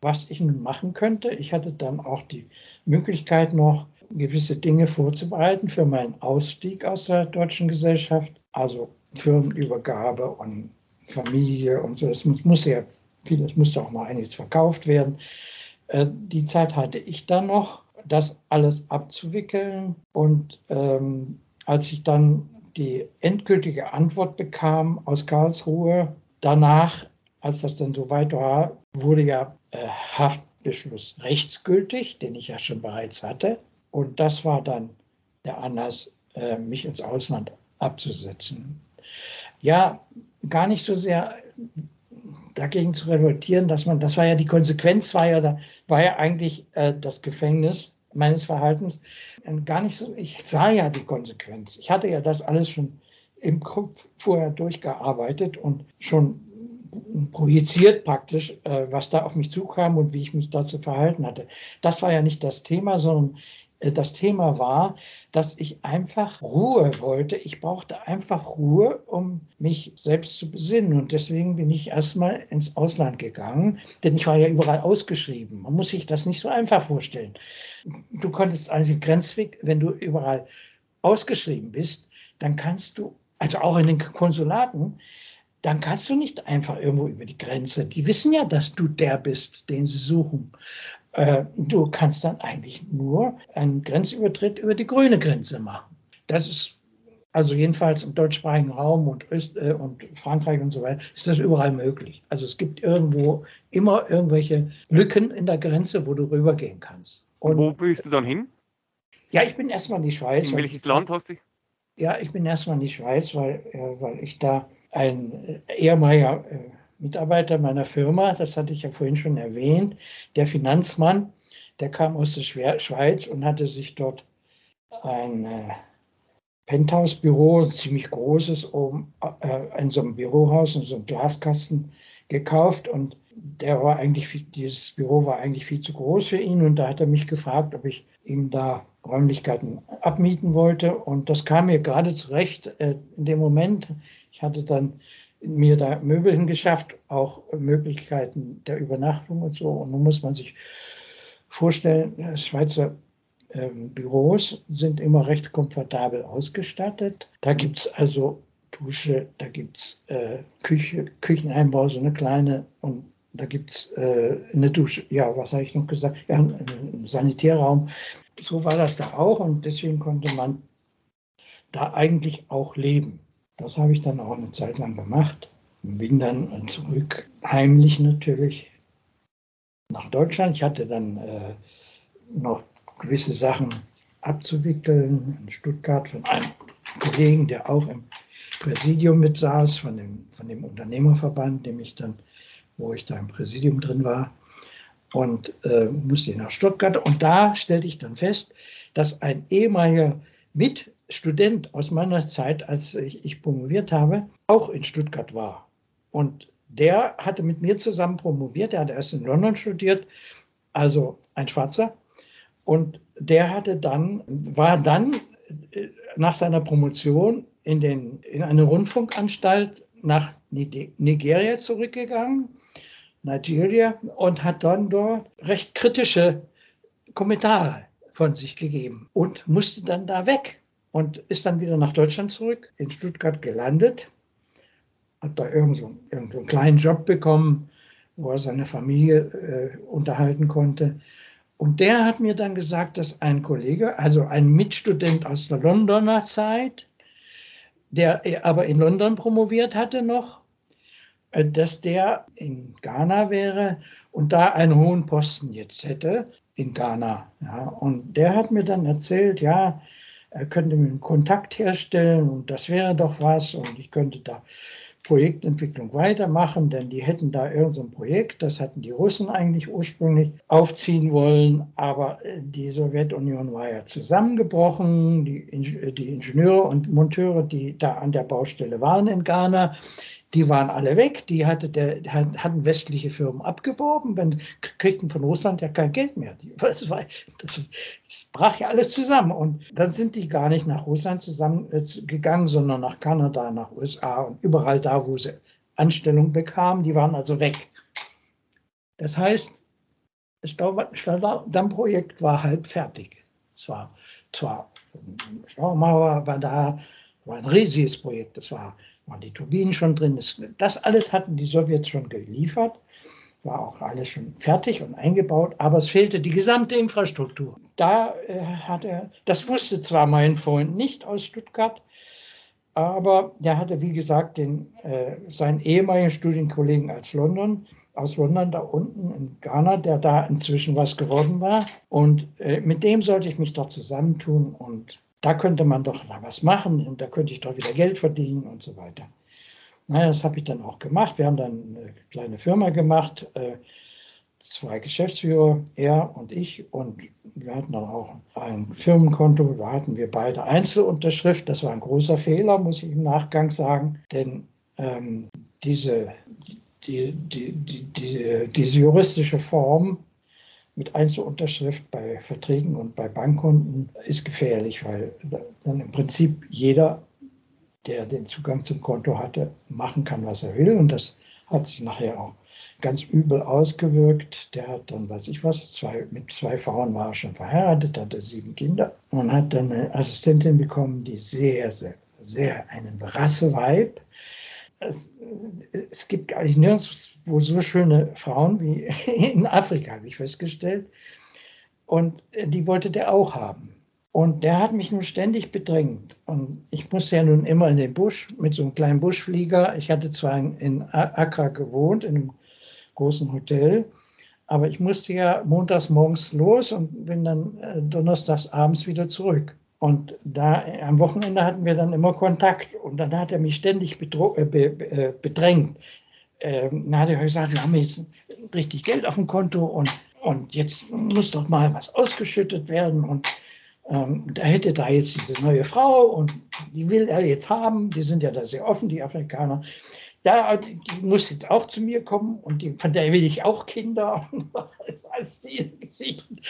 was ich nun machen könnte. Ich hatte dann auch die Möglichkeit noch, gewisse Dinge vorzubereiten für meinen Ausstieg aus der deutschen Gesellschaft. Also Firmenübergabe und Familie und so. Es musste ja vieles musste auch mal einiges verkauft werden. Äh, die Zeit hatte ich dann noch, das alles abzuwickeln. Und ähm, als ich dann die endgültige Antwort bekam aus Karlsruhe, danach, als das dann soweit war, wurde ja äh, Haftbeschluss rechtsgültig, den ich ja schon bereits hatte. Und das war dann der Anlass, äh, mich ins Ausland abzusetzen ja gar nicht so sehr dagegen zu revoltieren, dass man, das war ja die Konsequenz, war ja, war ja eigentlich äh, das Gefängnis meines Verhaltens. Und gar nicht so, ich sah ja die Konsequenz. Ich hatte ja das alles schon im Kopf vorher durchgearbeitet und schon projiziert praktisch, äh, was da auf mich zukam und wie ich mich dazu verhalten hatte. Das war ja nicht das Thema, sondern das Thema war, dass ich einfach Ruhe wollte. Ich brauchte einfach Ruhe, um mich selbst zu besinnen. Und deswegen bin ich erstmal ins Ausland gegangen, denn ich war ja überall ausgeschrieben. Man muss sich das nicht so einfach vorstellen. Du konntest also Grenzweg, wenn du überall ausgeschrieben bist, dann kannst du, also auch in den Konsulaten, dann kannst du nicht einfach irgendwo über die Grenze. Die wissen ja, dass du der bist, den sie suchen. Äh, du kannst dann eigentlich nur einen Grenzübertritt über die grüne Grenze machen. Das ist also jedenfalls im deutschsprachigen Raum und, Öst, äh, und Frankreich und so weiter ist das überall möglich. Also es gibt irgendwo immer irgendwelche Lücken in der Grenze, wo du rübergehen kannst. Und wo bist du dann hin? Ja, ich bin erstmal in die Schweiz. In welches Land hast du? Ja, ich bin erstmal in die Schweiz, weil, äh, weil ich da ein ehemaliger äh, Mitarbeiter meiner Firma, das hatte ich ja vorhin schon erwähnt, der Finanzmann, der kam aus der Schweiz und hatte sich dort ein äh, Penthouse-Büro, ein ziemlich großes, um, äh, in so einem Bürohaus, in so einem Glaskasten gekauft und der war eigentlich, dieses Büro war eigentlich viel zu groß für ihn und da hat er mich gefragt, ob ich ihm da Räumlichkeiten abmieten wollte und das kam mir gerade zurecht in dem Moment. Ich hatte dann mir da Möbel hingeschafft, auch Möglichkeiten der Übernachtung und so. Und nun muss man sich vorstellen, Schweizer äh, Büros sind immer recht komfortabel ausgestattet. Da gibt es also Dusche, da gibt es äh, Küche, Kücheneinbau, so eine kleine und da gibt es äh, eine Dusche, ja, was habe ich noch gesagt? Ja, einen Sanitärraum. So war das da auch und deswegen konnte man da eigentlich auch leben. Das habe ich dann auch eine Zeit lang gemacht. Bin dann zurück, heimlich natürlich, nach Deutschland. Ich hatte dann äh, noch gewisse Sachen abzuwickeln in Stuttgart von einem Kollegen, der auch im Präsidium mitsaß, von dem, von dem Unternehmerverband, dem ich dann, wo ich da im Präsidium drin war. Und äh, musste nach Stuttgart. Und da stellte ich dann fest, dass ein ehemaliger Mit Student aus meiner Zeit, als ich, ich promoviert habe, auch in Stuttgart war. Und der hatte mit mir zusammen promoviert. Er hat erst in London studiert, also ein Schwarzer. Und der hatte dann, war dann äh, nach seiner Promotion in, den, in eine Rundfunkanstalt nach Nigeria zurückgegangen, Nigeria, und hat dann dort recht kritische Kommentare von sich gegeben und musste dann da weg und ist dann wieder nach Deutschland zurück, in Stuttgart gelandet, hat da irgend so, irgend so einen kleinen Job bekommen, wo er seine Familie äh, unterhalten konnte. Und der hat mir dann gesagt, dass ein Kollege, also ein Mitstudent aus der Londoner Zeit, der aber in London promoviert hatte noch, äh, dass der in Ghana wäre und da einen hohen Posten jetzt hätte in Ghana. Ja, und der hat mir dann erzählt, ja, er könnte mir einen Kontakt herstellen und das wäre doch was und ich könnte da Projektentwicklung weitermachen, denn die hätten da irgendein so Projekt, das hatten die Russen eigentlich ursprünglich aufziehen wollen, aber äh, die Sowjetunion war ja zusammengebrochen, die, die Ingenieure und Monteure, die da an der Baustelle waren in Ghana, die waren alle weg, die hatte der, hatten westliche Firmen abgeworben, wenn, kriegten von Russland ja kein Geld mehr. Das, war, das, das brach ja alles zusammen. Und dann sind die gar nicht nach Russland zusammengegangen, äh, sondern nach Kanada, nach USA und überall da, wo sie Anstellung bekamen, die waren also weg. Das heißt, das Staudammprojekt war halb fertig. Es war zwar, Staumauer war da, war ein riesiges Projekt, das war waren die Turbinen schon drin. Das alles hatten die Sowjets schon geliefert, war auch alles schon fertig und eingebaut, aber es fehlte die gesamte Infrastruktur. Da äh, hat er, das wusste zwar mein Freund nicht aus Stuttgart, aber der hatte, wie gesagt, den, äh, seinen ehemaligen Studienkollegen aus London, aus London da unten in Ghana, der da inzwischen was geworden war. Und äh, mit dem sollte ich mich doch zusammentun und da könnte man doch was machen und da könnte ich doch wieder Geld verdienen und so weiter. Naja, das habe ich dann auch gemacht. Wir haben dann eine kleine Firma gemacht, äh, zwei Geschäftsführer, er und ich. Und wir hatten dann auch ein Firmenkonto. Da hatten wir beide Einzelunterschrift. Das war ein großer Fehler, muss ich im Nachgang sagen. Denn ähm, diese, die, die, die, diese juristische Form mit Einzelunterschrift bei Verträgen und bei Bankkonten ist gefährlich, weil dann im Prinzip jeder, der den Zugang zum Konto hatte, machen kann, was er will. Und das hat sich nachher auch ganz übel ausgewirkt. Der hat dann, weiß ich was, zwei, mit zwei Frauen war er schon verheiratet, hatte sieben Kinder und hat dann eine Assistentin bekommen, die sehr, sehr, sehr einen Rasseweib. Es, es gibt eigentlich nirgendwo so schöne Frauen wie in Afrika, habe ich festgestellt. Und die wollte der auch haben. Und der hat mich nun ständig bedrängt. Und ich musste ja nun immer in den Busch mit so einem kleinen Buschflieger. Ich hatte zwar in Accra gewohnt, in einem großen Hotel. Aber ich musste ja montags morgens los und bin dann äh, donnerstags abends wieder zurück. Und da am Wochenende hatten wir dann immer Kontakt und dann hat er mich ständig äh, äh, bedrängt. Ähm, dann hat er gesagt, wir haben jetzt richtig Geld auf dem Konto und, und jetzt muss doch mal was ausgeschüttet werden. Und ähm, da hätte da jetzt diese neue Frau und die will er jetzt haben. Die sind ja da sehr offen, die Afrikaner ja, die, muss jetzt auch zu mir kommen und die, von der will ich auch Kinder und alles diese Geschichten.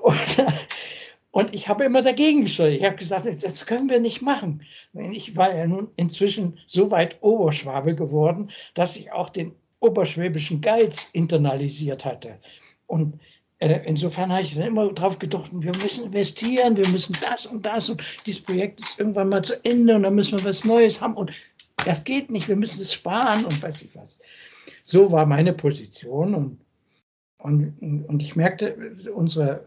Und, und ich habe immer dagegen gesteuert. Ich habe gesagt, das können wir nicht machen. Ich war ja nun inzwischen so weit Oberschwabe geworden, dass ich auch den oberschwäbischen Geiz internalisiert hatte. Und äh, insofern habe ich dann immer darauf gedacht, wir müssen investieren, wir müssen das und das und dieses Projekt ist irgendwann mal zu Ende und dann müssen wir was Neues haben. Und das geht nicht, wir müssen es sparen und weiß ich was. So war meine Position und, und, und ich merkte, unser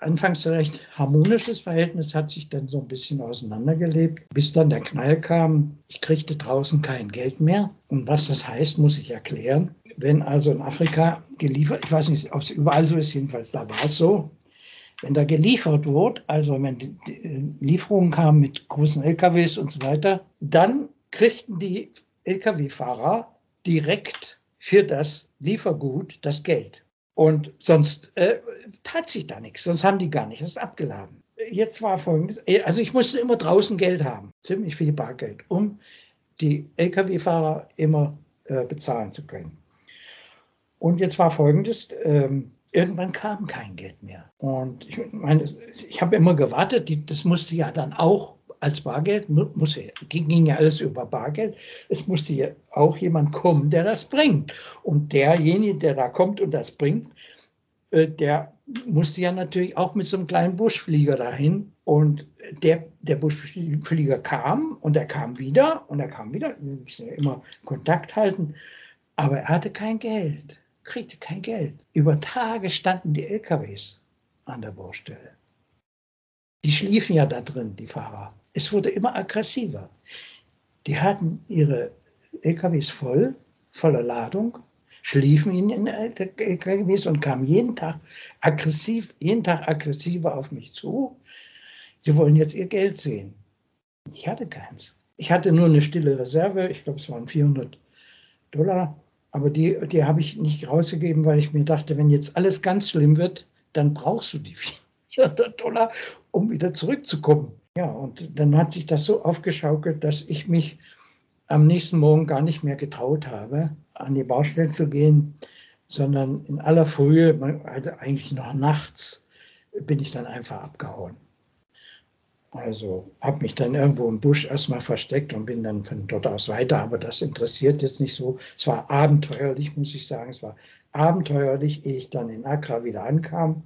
anfangs recht harmonisches Verhältnis hat sich dann so ein bisschen auseinandergelebt, bis dann der Knall kam, ich kriegte draußen kein Geld mehr. Und was das heißt, muss ich erklären. Wenn also in Afrika geliefert, ich weiß nicht, ob es überall so ist, jedenfalls da war es so, wenn da geliefert wurde, also wenn die Lieferungen kamen mit großen LKWs und so weiter, dann kriegten die Lkw-Fahrer direkt für das Liefergut das Geld. Und sonst äh, tat sich da nichts, sonst haben die gar nicht, ist abgeladen. Jetzt war folgendes, äh, also ich musste immer draußen Geld haben, ziemlich viel Bargeld, um die Lkw-Fahrer immer äh, bezahlen zu können. Und jetzt war folgendes, ähm, irgendwann kam kein Geld mehr. Und ich meine, ich habe immer gewartet, die, das musste ja dann auch als Bargeld, muss, ging ja alles über Bargeld. Es musste ja auch jemand kommen, der das bringt. Und derjenige, der da kommt und das bringt, äh, der musste ja natürlich auch mit so einem kleinen Buschflieger dahin. Und der, der Buschflieger kam und er kam wieder und er kam wieder. Wir müssen ja immer Kontakt halten. Aber er hatte kein Geld, kriegte kein Geld. Über Tage standen die LKWs an der Baustelle. Die schliefen ja da drin, die Fahrer. Es wurde immer aggressiver. Die hatten ihre LKWs voll, voller Ladung, schliefen in den LKWs und kamen jeden Tag aggressiv, jeden Tag aggressiver auf mich zu. Sie wollen jetzt ihr Geld sehen. Ich hatte keins. Ich hatte nur eine stille Reserve, ich glaube, es waren 400 Dollar, aber die, die habe ich nicht rausgegeben, weil ich mir dachte, wenn jetzt alles ganz schlimm wird, dann brauchst du die 400 Dollar, um wieder zurückzukommen. Ja, und dann hat sich das so aufgeschaukelt, dass ich mich am nächsten Morgen gar nicht mehr getraut habe, an die Baustelle zu gehen, sondern in aller Frühe, also eigentlich noch nachts, bin ich dann einfach abgehauen. Also habe mich dann irgendwo im Busch erstmal versteckt und bin dann von dort aus weiter, aber das interessiert jetzt nicht so. Es war abenteuerlich, muss ich sagen. Es war abenteuerlich, ehe ich dann in Accra wieder ankam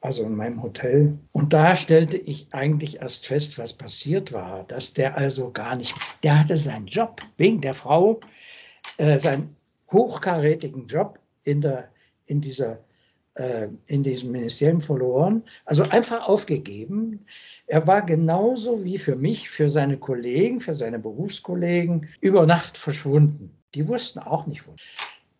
also in meinem Hotel. Und da stellte ich eigentlich erst fest, was passiert war, dass der also gar nicht, der hatte seinen Job wegen der Frau, äh, seinen hochkarätigen Job in, der, in, dieser, äh, in diesem Ministerium verloren, also einfach aufgegeben. Er war genauso wie für mich, für seine Kollegen, für seine Berufskollegen über Nacht verschwunden. Die wussten auch nicht wo.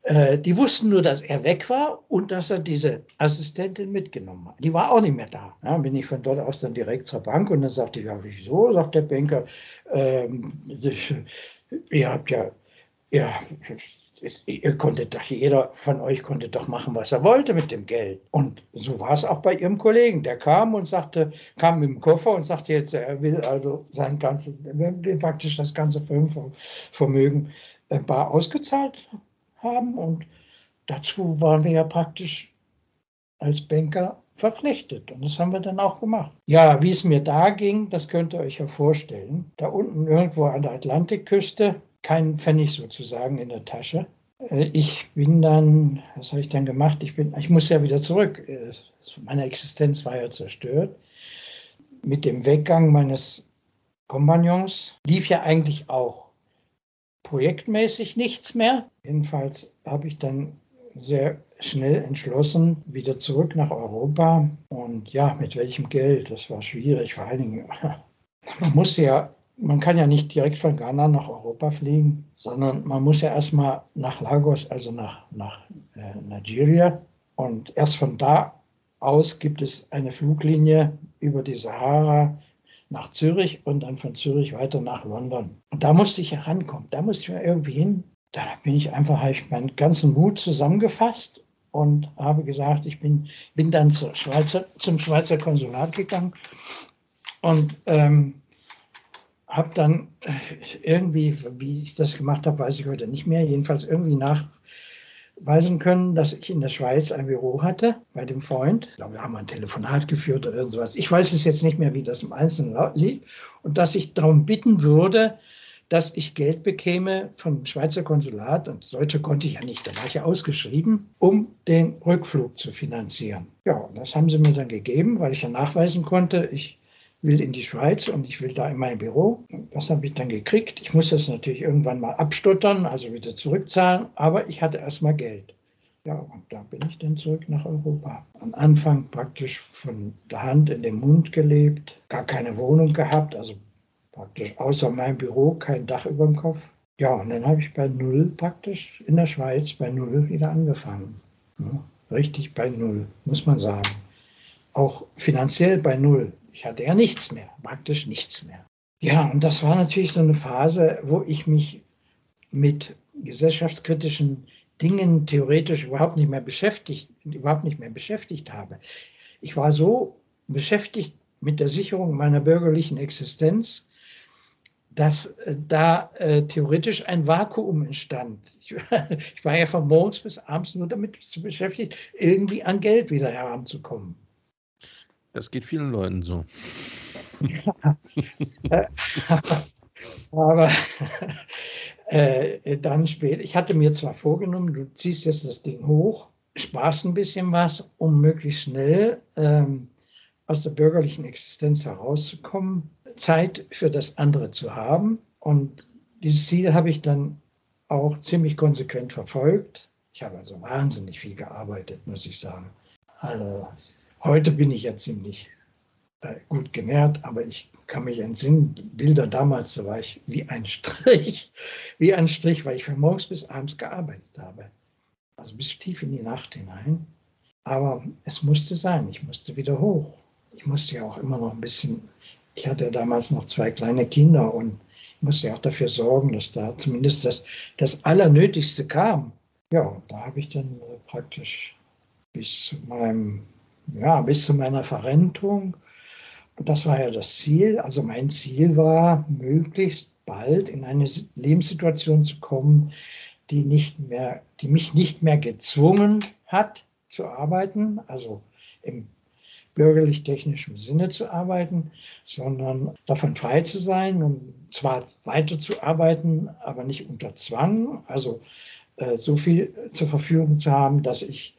Äh, die wussten nur, dass er weg war und dass er diese Assistentin mitgenommen hat. Die war auch nicht mehr da. Ja, bin ich von dort aus dann direkt zur Bank und dann sagte ich, ja, wieso? Sagt der Banker, ähm, ihr habt ja, ja, ihr konntet doch, jeder von euch konnte doch machen, was er wollte mit dem Geld. Und so war es auch bei ihrem Kollegen. Der kam und sagte, kam mit dem Koffer und sagte jetzt, er will also sein ganzes, praktisch das ganze Firmenvermögen äh, bar ausgezahlt haben. Und dazu waren wir ja praktisch als Banker verpflichtet. Und das haben wir dann auch gemacht. Ja, wie es mir da ging, das könnt ihr euch ja vorstellen. Da unten irgendwo an der Atlantikküste, kein Pfennig sozusagen in der Tasche. Äh, ich bin dann, was habe ich dann gemacht? Ich, bin, ich muss ja wieder zurück. Meine Existenz war ja zerstört. Mit dem Weggang meines Kompagnons lief ja eigentlich auch projektmäßig nichts mehr. Jedenfalls habe ich dann sehr schnell entschlossen, wieder zurück nach Europa. Und ja, mit welchem Geld? Das war schwierig. Vor allen Dingen, man muss ja, man kann ja nicht direkt von Ghana nach Europa fliegen, sondern man muss ja erstmal nach Lagos, also nach, nach äh, Nigeria. Und erst von da aus gibt es eine Fluglinie über die Sahara nach Zürich und dann von Zürich weiter nach London. Und da musste ich herankommen. Da musste ich mal irgendwie hin. Da bin ich einfach, habe ich meinen ganzen Mut zusammengefasst und habe gesagt, ich bin, bin dann zur Schweizer, zum Schweizer Konsulat gegangen und ähm, habe dann äh, irgendwie, wie ich das gemacht habe, weiß ich heute nicht mehr, jedenfalls irgendwie nachweisen können, dass ich in der Schweiz ein Büro hatte bei dem Freund. Ich glaube, wir haben ein Telefonat geführt oder irgendwas. Ich weiß es jetzt nicht mehr, wie das im Einzelnen liegt. Und dass ich darum bitten würde, dass ich Geld bekäme vom Schweizer Konsulat, und das Deutsche konnte ich ja nicht, da war ich ja ausgeschrieben, um den Rückflug zu finanzieren. Ja, und das haben sie mir dann gegeben, weil ich ja nachweisen konnte, ich will in die Schweiz und ich will da in mein Büro. Das habe ich dann gekriegt. Ich muss das natürlich irgendwann mal abstottern, also wieder zurückzahlen, aber ich hatte erstmal Geld. Ja, und da bin ich dann zurück nach Europa. Am Anfang praktisch von der Hand in den Mund gelebt, gar keine Wohnung gehabt, also praktisch außer meinem Büro kein Dach über dem Kopf. Ja, und dann habe ich bei Null praktisch in der Schweiz bei Null wieder angefangen. Ja, richtig bei Null, muss man sagen. Auch finanziell bei Null. Ich hatte ja nichts mehr, praktisch nichts mehr. Ja, und das war natürlich so eine Phase, wo ich mich mit gesellschaftskritischen Dingen theoretisch überhaupt nicht mehr beschäftigt, überhaupt nicht mehr beschäftigt habe. Ich war so beschäftigt mit der Sicherung meiner bürgerlichen Existenz, dass äh, da äh, theoretisch ein Vakuum entstand. Ich, ich, war ja von morgens bis abends nur damit beschäftigt, irgendwie an Geld wieder heranzukommen. Das geht vielen Leuten so. Aber äh, dann später, ich hatte mir zwar vorgenommen, du ziehst jetzt das Ding hoch, sparst ein bisschen was, um möglichst schnell ähm, aus der bürgerlichen Existenz herauszukommen, Zeit für das andere zu haben. Und dieses Ziel habe ich dann auch ziemlich konsequent verfolgt. Ich habe also wahnsinnig viel gearbeitet, muss ich sagen. Also heute bin ich ja ziemlich äh, gut genährt, aber ich kann mich entsinnen, Bilder damals, da war ich wie ein Strich, wie ein Strich, weil ich von morgens bis abends gearbeitet habe. Also bis tief in die Nacht hinein. Aber es musste sein, ich musste wieder hoch. Ich musste ja auch immer noch ein bisschen ich hatte damals noch zwei kleine Kinder und musste auch dafür sorgen, dass da zumindest das, das Allernötigste kam. Ja, da habe ich dann praktisch bis zu meinem, ja, bis zu meiner Verrentung. Und das war ja das Ziel. Also mein Ziel war, möglichst bald in eine Lebenssituation zu kommen, die nicht mehr, die mich nicht mehr gezwungen hat zu arbeiten, also im bürgerlich-technischem Sinne zu arbeiten, sondern davon frei zu sein und zwar weiterzuarbeiten, aber nicht unter Zwang, also äh, so viel zur Verfügung zu haben, dass ich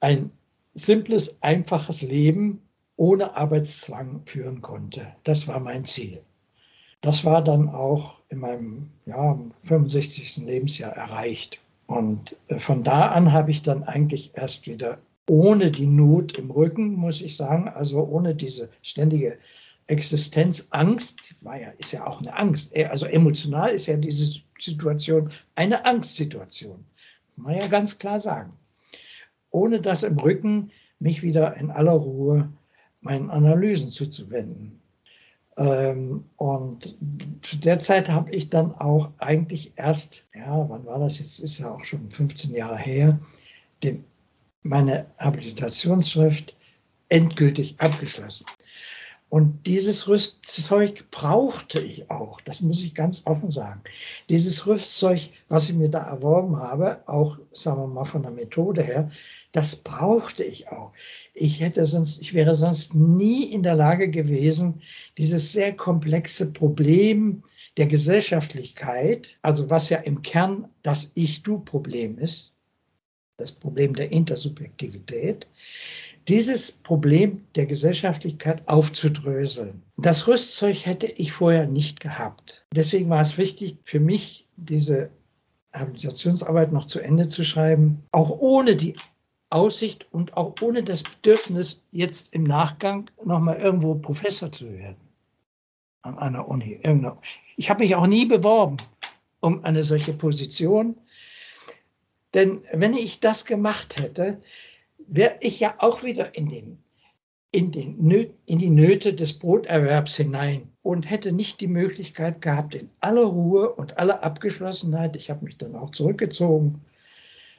ein simples, einfaches Leben ohne Arbeitszwang führen konnte. Das war mein Ziel. Das war dann auch in meinem ja, 65. Lebensjahr erreicht. Und äh, von da an habe ich dann eigentlich erst wieder ohne die Not im Rücken, muss ich sagen, also ohne diese ständige Existenzangst, war ja, ist ja auch eine Angst. Also emotional ist ja diese Situation eine Angstsituation. Muss man ja ganz klar sagen. Ohne das im Rücken, mich wieder in aller Ruhe meinen Analysen zuzuwenden. Ähm, und zu der Zeit habe ich dann auch eigentlich erst, ja, wann war das jetzt? Ist ja auch schon 15 Jahre her, den meine Habilitationsschrift endgültig abgeschlossen. Und dieses Rüstzeug brauchte ich auch, das muss ich ganz offen sagen. Dieses Rüstzeug, was ich mir da erworben habe, auch sagen wir mal von der Methode her, das brauchte ich auch. Ich hätte sonst, ich wäre sonst nie in der Lage gewesen, dieses sehr komplexe Problem der Gesellschaftlichkeit, also was ja im Kern das Ich-Du-Problem ist, das Problem der Intersubjektivität, dieses Problem der Gesellschaftlichkeit aufzudröseln. Das Rüstzeug hätte ich vorher nicht gehabt. Deswegen war es wichtig für mich, diese Habilitationsarbeit noch zu Ende zu schreiben, auch ohne die Aussicht und auch ohne das Bedürfnis, jetzt im Nachgang nochmal irgendwo Professor zu werden an einer Uni. Ich habe mich auch nie beworben um eine solche Position. Denn wenn ich das gemacht hätte, wäre ich ja auch wieder in, den, in, den, in die Nöte des Broterwerbs hinein und hätte nicht die Möglichkeit gehabt, in aller Ruhe und aller Abgeschlossenheit, ich habe mich dann auch zurückgezogen,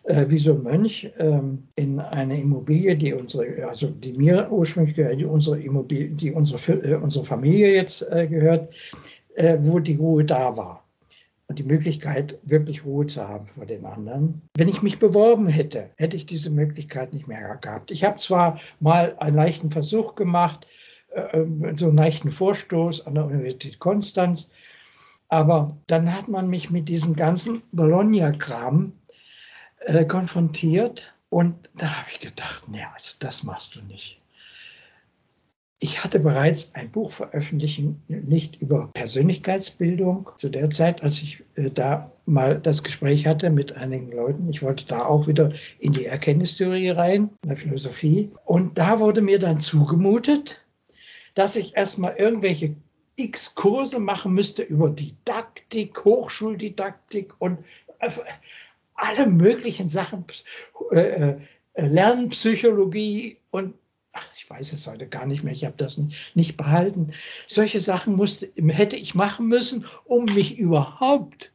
äh, wie so ein Mönch, ähm, in eine Immobilie, die unsere, also die mir ursprünglich gehört, die unsere Immobilie, die unsere, äh, unsere Familie jetzt äh, gehört, äh, wo die Ruhe da war und die Möglichkeit, wirklich Ruhe zu haben vor den anderen. Wenn ich mich beworben hätte, hätte ich diese Möglichkeit nicht mehr gehabt. Ich habe zwar mal einen leichten Versuch gemacht, äh, so einen leichten Vorstoß an der Universität Konstanz, aber dann hat man mich mit diesem ganzen Bologna-Kram äh, konfrontiert und da habe ich gedacht, nee, also das machst du nicht. Ich hatte bereits ein Buch veröffentlichen, nicht über Persönlichkeitsbildung, zu der Zeit, als ich äh, da mal das Gespräch hatte mit einigen Leuten. Ich wollte da auch wieder in die Erkenntnistheorie rein, in der Philosophie. Und da wurde mir dann zugemutet, dass ich erstmal irgendwelche x Kurse machen müsste über Didaktik, Hochschuldidaktik und äh, alle möglichen Sachen, äh, Lernpsychologie und ich weiß es heute gar nicht mehr, ich habe das nicht behalten. Solche Sachen musste, hätte ich machen müssen, um mich überhaupt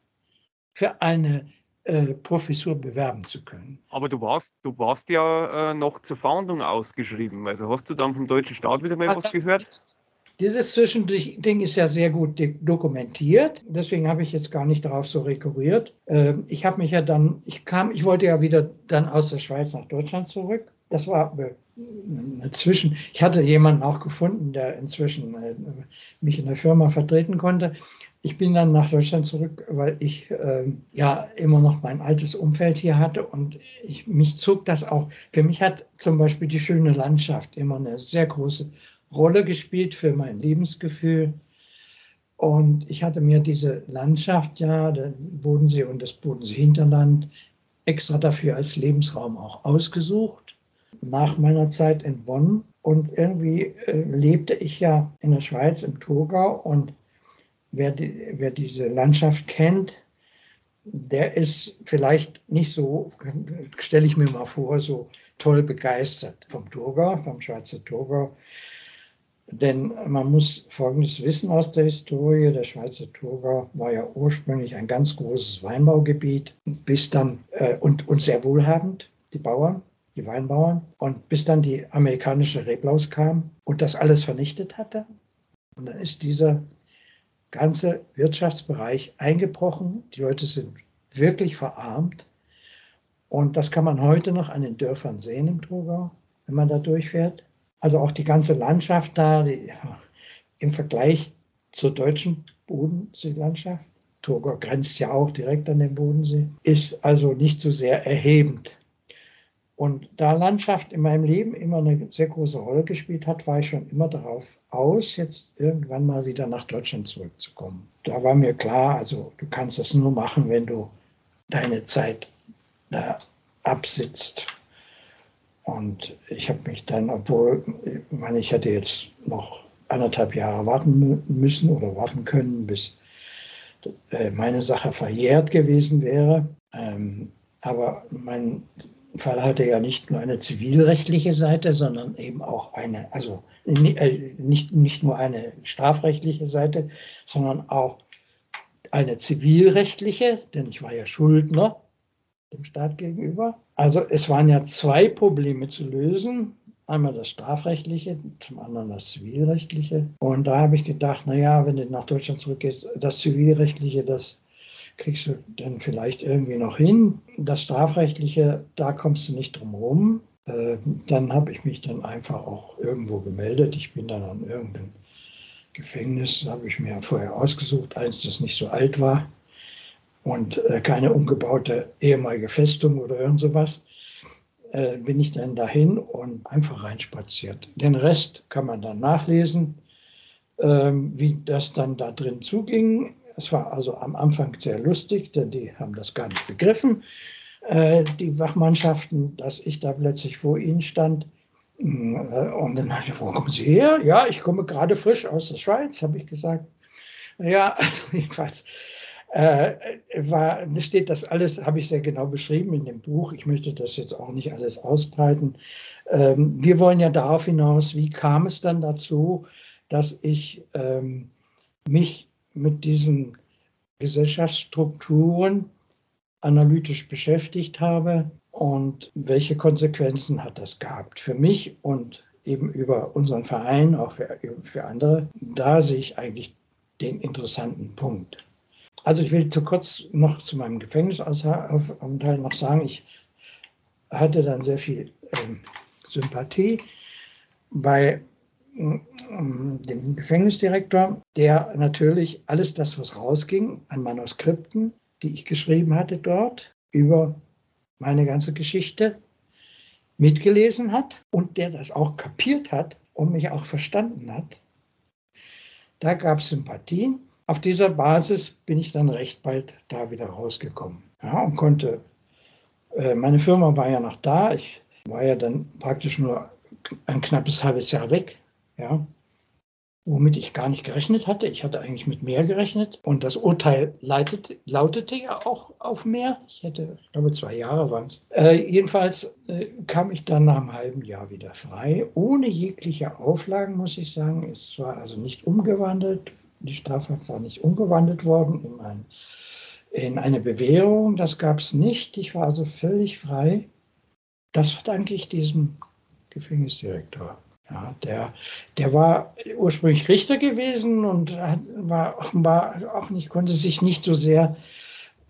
für eine äh, Professur bewerben zu können. Aber du warst, du warst ja äh, noch zur Fahndung ausgeschrieben. Also hast du dann vom deutschen Staat wieder mal ja, was gehört? Ist, dieses Zwischending ist ja sehr gut dokumentiert. Deswegen habe ich jetzt gar nicht darauf so rekurriert. Ähm, ich habe mich ja dann, ich kam, ich wollte ja wieder dann aus der Schweiz nach Deutschland zurück. Das war inzwischen, ich hatte jemanden auch gefunden, der inzwischen äh, mich in der Firma vertreten konnte. Ich bin dann nach Deutschland zurück, weil ich äh, ja immer noch mein altes Umfeld hier hatte und ich, mich zog das auch. Für mich hat zum Beispiel die schöne Landschaft immer eine sehr große Rolle gespielt für mein Lebensgefühl. Und ich hatte mir diese Landschaft, ja, der Bodensee und das Bodensee-Hinterland, extra dafür als Lebensraum auch ausgesucht nach meiner Zeit in Bonn. Und irgendwie äh, lebte ich ja in der Schweiz im Thurgau. Und wer, die, wer diese Landschaft kennt, der ist vielleicht nicht so, stelle ich mir mal vor, so toll begeistert vom Thurgau, vom Schweizer Thurgau. Denn man muss Folgendes wissen aus der Historie. Der Schweizer Thurgau war ja ursprünglich ein ganz großes Weinbaugebiet, bis dann äh, und, und sehr wohlhabend, die Bauern die Weinbauern. Und bis dann die amerikanische Reblaus kam und das alles vernichtet hatte. Und dann ist dieser ganze Wirtschaftsbereich eingebrochen. Die Leute sind wirklich verarmt. Und das kann man heute noch an den Dörfern sehen im Thurgau, wenn man da durchfährt. Also auch die ganze Landschaft da, die, im Vergleich zur deutschen Bodenseelandschaft, Thurgau grenzt ja auch direkt an den Bodensee, ist also nicht so sehr erhebend. Und da Landschaft in meinem Leben immer eine sehr große Rolle gespielt hat, war ich schon immer darauf aus, jetzt irgendwann mal wieder nach Deutschland zurückzukommen. Da war mir klar, also du kannst das nur machen, wenn du deine Zeit da absitzt. Und ich habe mich dann, obwohl, ich meine, ich hätte jetzt noch anderthalb Jahre warten müssen oder warten können, bis äh, meine Sache verjährt gewesen wäre. Ähm, aber mein Fall hatte ja nicht nur eine zivilrechtliche Seite, sondern eben auch eine, also äh, nicht, nicht nur eine strafrechtliche Seite, sondern auch eine zivilrechtliche, denn ich war ja Schuldner dem Staat gegenüber. Also es waren ja zwei Probleme zu lösen. Einmal das strafrechtliche, zum anderen das zivilrechtliche. Und da habe ich gedacht, naja, wenn du nach Deutschland zurückgehst, das zivilrechtliche, das kriegst du dann vielleicht irgendwie noch hin. Das strafrechtliche, da kommst du nicht drum rum. Äh, dann habe ich mich dann einfach auch irgendwo gemeldet. Ich bin dann an irgendeinem Gefängnis, habe ich mir vorher ausgesucht, eins, das nicht so alt war und äh, keine umgebaute ehemalige Festung oder irgend sowas äh, bin ich dann dahin und einfach reinspaziert. Den Rest kann man dann nachlesen, ähm, wie das dann da drin zuging. Es war also am Anfang sehr lustig, denn die haben das gar nicht begriffen, äh, die Wachmannschaften, dass ich da plötzlich vor ihnen stand. Äh, und dann habe ich, wo kommen Sie her? Ja, ich komme gerade frisch aus der Schweiz, habe ich gesagt. Ja, also jedenfalls äh, war, steht das alles, habe ich sehr genau beschrieben in dem Buch. Ich möchte das jetzt auch nicht alles ausbreiten. Ähm, wir wollen ja darauf hinaus, wie kam es dann dazu, dass ich ähm, mich mit diesen Gesellschaftsstrukturen analytisch beschäftigt habe und welche Konsequenzen hat das gehabt für mich und eben über unseren Verein, auch für, für andere. Da sehe ich eigentlich den interessanten Punkt. Also ich will zu kurz noch zu meinem Gefängnisaufenthalt noch sagen, ich hatte dann sehr viel ähm, Sympathie bei dem Gefängnisdirektor, der natürlich alles das, was rausging an Manuskripten, die ich geschrieben hatte dort über meine ganze Geschichte, mitgelesen hat und der das auch kapiert hat und mich auch verstanden hat. Da gab es Sympathien. Auf dieser Basis bin ich dann recht bald da wieder rausgekommen. Ja, und konnte, äh, meine Firma war ja noch da, ich war ja dann praktisch nur ein knappes halbes Jahr weg, ja, womit ich gar nicht gerechnet hatte. Ich hatte eigentlich mit mehr gerechnet und das Urteil leitet, lautete ja auch auf mehr. Ich hätte, ich glaube, zwei Jahre waren es. Äh, jedenfalls äh, kam ich dann nach einem halben Jahr wieder frei, ohne jegliche Auflagen, muss ich sagen. Es war also nicht umgewandelt, die Strafhaft war nicht umgewandelt worden in, ein, in eine Bewährung. Das gab es nicht. Ich war also völlig frei. Das verdanke ich diesem Gefängnisdirektor. Ja, der, der war ursprünglich Richter gewesen und war offenbar auch nicht, konnte sich nicht so sehr,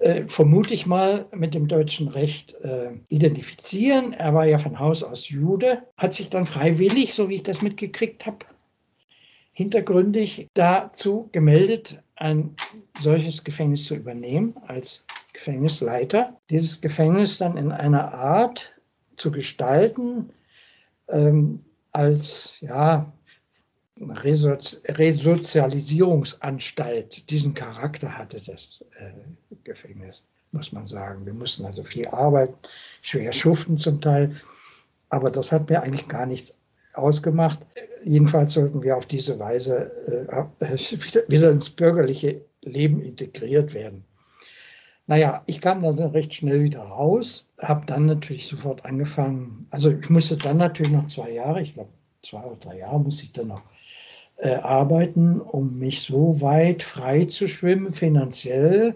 äh, vermute ich mal, mit dem deutschen Recht äh, identifizieren. Er war ja von Haus aus Jude, hat sich dann freiwillig, so wie ich das mitgekriegt habe, hintergründig dazu gemeldet, ein solches Gefängnis zu übernehmen als Gefängnisleiter. Dieses Gefängnis dann in einer Art zu gestalten, ähm, als ja, Resozialisierungsanstalt. Diesen Charakter hatte das äh, Gefängnis, muss man sagen. Wir mussten also viel arbeiten, schwer schuften zum Teil. Aber das hat mir eigentlich gar nichts ausgemacht. Jedenfalls sollten wir auf diese Weise äh, wieder ins bürgerliche Leben integriert werden. Naja, ich kam dann recht schnell wieder raus, habe dann natürlich sofort angefangen. Also ich musste dann natürlich noch zwei Jahre, ich glaube zwei oder drei Jahre musste ich dann noch äh, arbeiten, um mich so weit frei zu schwimmen finanziell,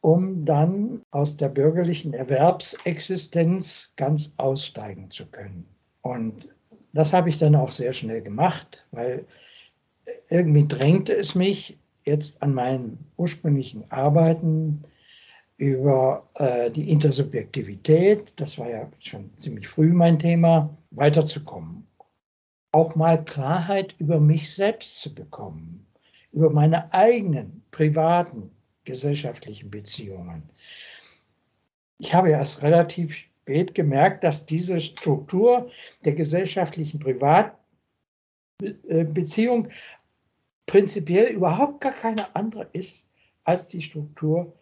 um dann aus der bürgerlichen Erwerbsexistenz ganz aussteigen zu können. Und das habe ich dann auch sehr schnell gemacht, weil irgendwie drängte es mich jetzt an meinen ursprünglichen Arbeiten über äh, die Intersubjektivität, das war ja schon ziemlich früh mein Thema, weiterzukommen. Auch mal Klarheit über mich selbst zu bekommen, über meine eigenen privaten gesellschaftlichen Beziehungen. Ich habe erst relativ spät gemerkt, dass diese Struktur der gesellschaftlichen Privatbeziehung prinzipiell überhaupt gar keine andere ist als die Struktur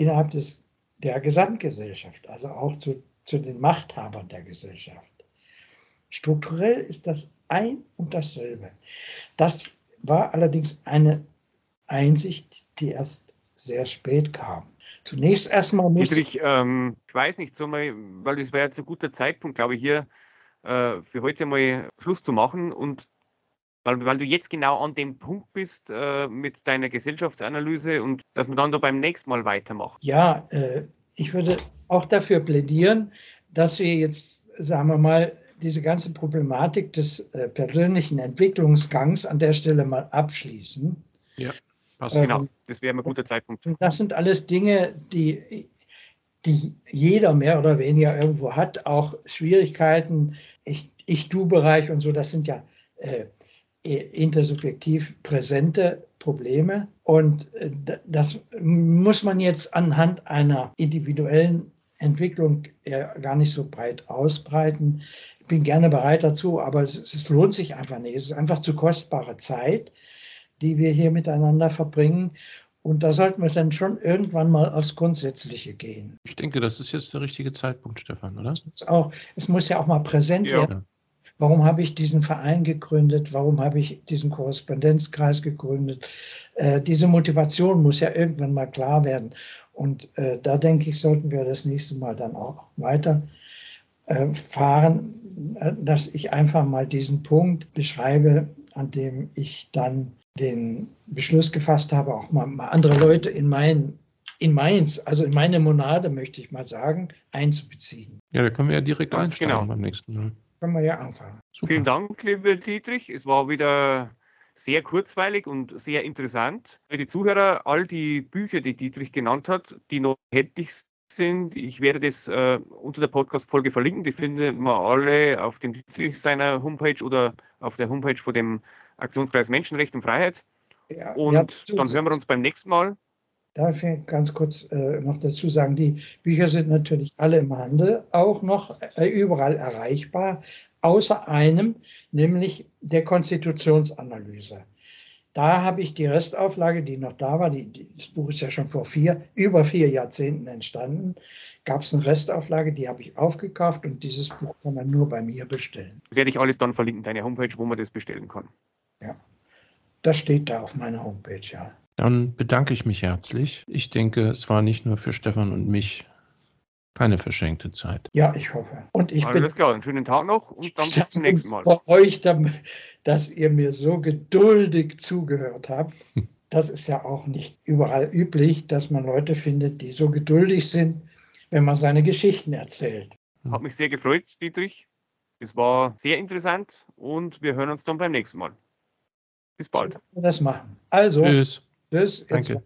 innerhalb des, der Gesamtgesellschaft, also auch zu, zu den Machthabern der Gesellschaft. Strukturell ist das ein und dasselbe. Das war allerdings eine Einsicht, die erst sehr spät kam. Zunächst erstmal muss. Dietrich, ähm, ich weiß nicht, so mal, weil das wäre jetzt ein guter Zeitpunkt, glaube ich, hier äh, für heute mal Schluss zu machen und weil, weil du jetzt genau an dem Punkt bist äh, mit deiner Gesellschaftsanalyse und dass wir dann da beim nächsten Mal weitermachen. Ja, äh, ich würde auch dafür plädieren, dass wir jetzt, sagen wir mal, diese ganze Problematik des äh, persönlichen Entwicklungsgangs an der Stelle mal abschließen. Ja, passt ähm, genau. Das wäre ein guter Zeitpunkt. Das sind alles Dinge, die, die jeder mehr oder weniger irgendwo hat. Auch Schwierigkeiten, Ich-Du-Bereich und so, das sind ja äh, intersubjektiv präsente Probleme. Und äh, das muss man jetzt anhand einer individuellen Entwicklung gar nicht so breit ausbreiten. Ich bin gerne bereit dazu, aber es, es, lohnt sich einfach nicht. Es ist einfach zu kostbare Zeit, die wir hier miteinander verbringen. Und da sollten wir dann schon irgendwann mal aufs Grundsätzliche gehen. Ich denke, das ist jetzt der richtige Zeitpunkt, Stefan, oder? Es, auch, es muss ja auch mal präsent ja. werden. Warum habe ich diesen Verein gegründet? Warum habe ich diesen Korrespondenzkreis gegründet? Äh, diese Motivation muss ja irgendwann mal klar werden. Und äh, da denke ich, sollten wir das nächste Mal dann auch weiter äh, fahren, äh, dass ich einfach mal diesen Punkt beschreibe, an dem ich dann den Beschluss gefasst habe, auch mal, mal andere Leute in mein, in meins, also in meine Monade, möchte ich mal sagen, einzubeziehen. Ja, da können wir ja direkt Ganz einsteigen genau. beim nächsten Mal. Können wir ja anfangen. Super. Vielen Dank, lieber Dietrich. Es war wieder sehr kurzweilig und sehr interessant. Für die Zuhörer, all die Bücher, die Dietrich genannt hat, die noch händig sind, ich werde das äh, unter der Podcast-Folge verlinken. Die finden wir alle auf dem Dietrich seiner Homepage oder auf der Homepage von dem Aktionskreis Menschenrecht und Freiheit. Ja, und ja, dann hören wir uns beim nächsten Mal. Darf ich ganz kurz äh, noch dazu sagen, die Bücher sind natürlich alle im Handel, auch noch äh, überall erreichbar außer einem, nämlich der Konstitutionsanalyse. Da habe ich die Restauflage, die noch da war, die, die, das Buch ist ja schon vor vier, über vier Jahrzehnten entstanden, gab es eine Restauflage, die habe ich aufgekauft und dieses Buch kann man nur bei mir bestellen. Das werde ich alles dann verlinken, deine Homepage, wo man das bestellen kann. Ja, das steht da auf meiner Homepage, ja. Dann bedanke ich mich herzlich. Ich denke, es war nicht nur für Stefan und mich keine verschenkte Zeit. Ja, ich hoffe. Und ich Alles bin, klar, einen schönen Tag noch und dann bis zum nächsten Mal. Bei euch, dass ihr mir so geduldig zugehört habt. Das ist ja auch nicht überall üblich, dass man Leute findet, die so geduldig sind, wenn man seine Geschichten erzählt. Hat mich sehr gefreut, Dietrich. Es war sehr interessant und wir hören uns dann beim nächsten Mal. Bis bald. Das machen. Also, tschüss. Tschüss. Danke.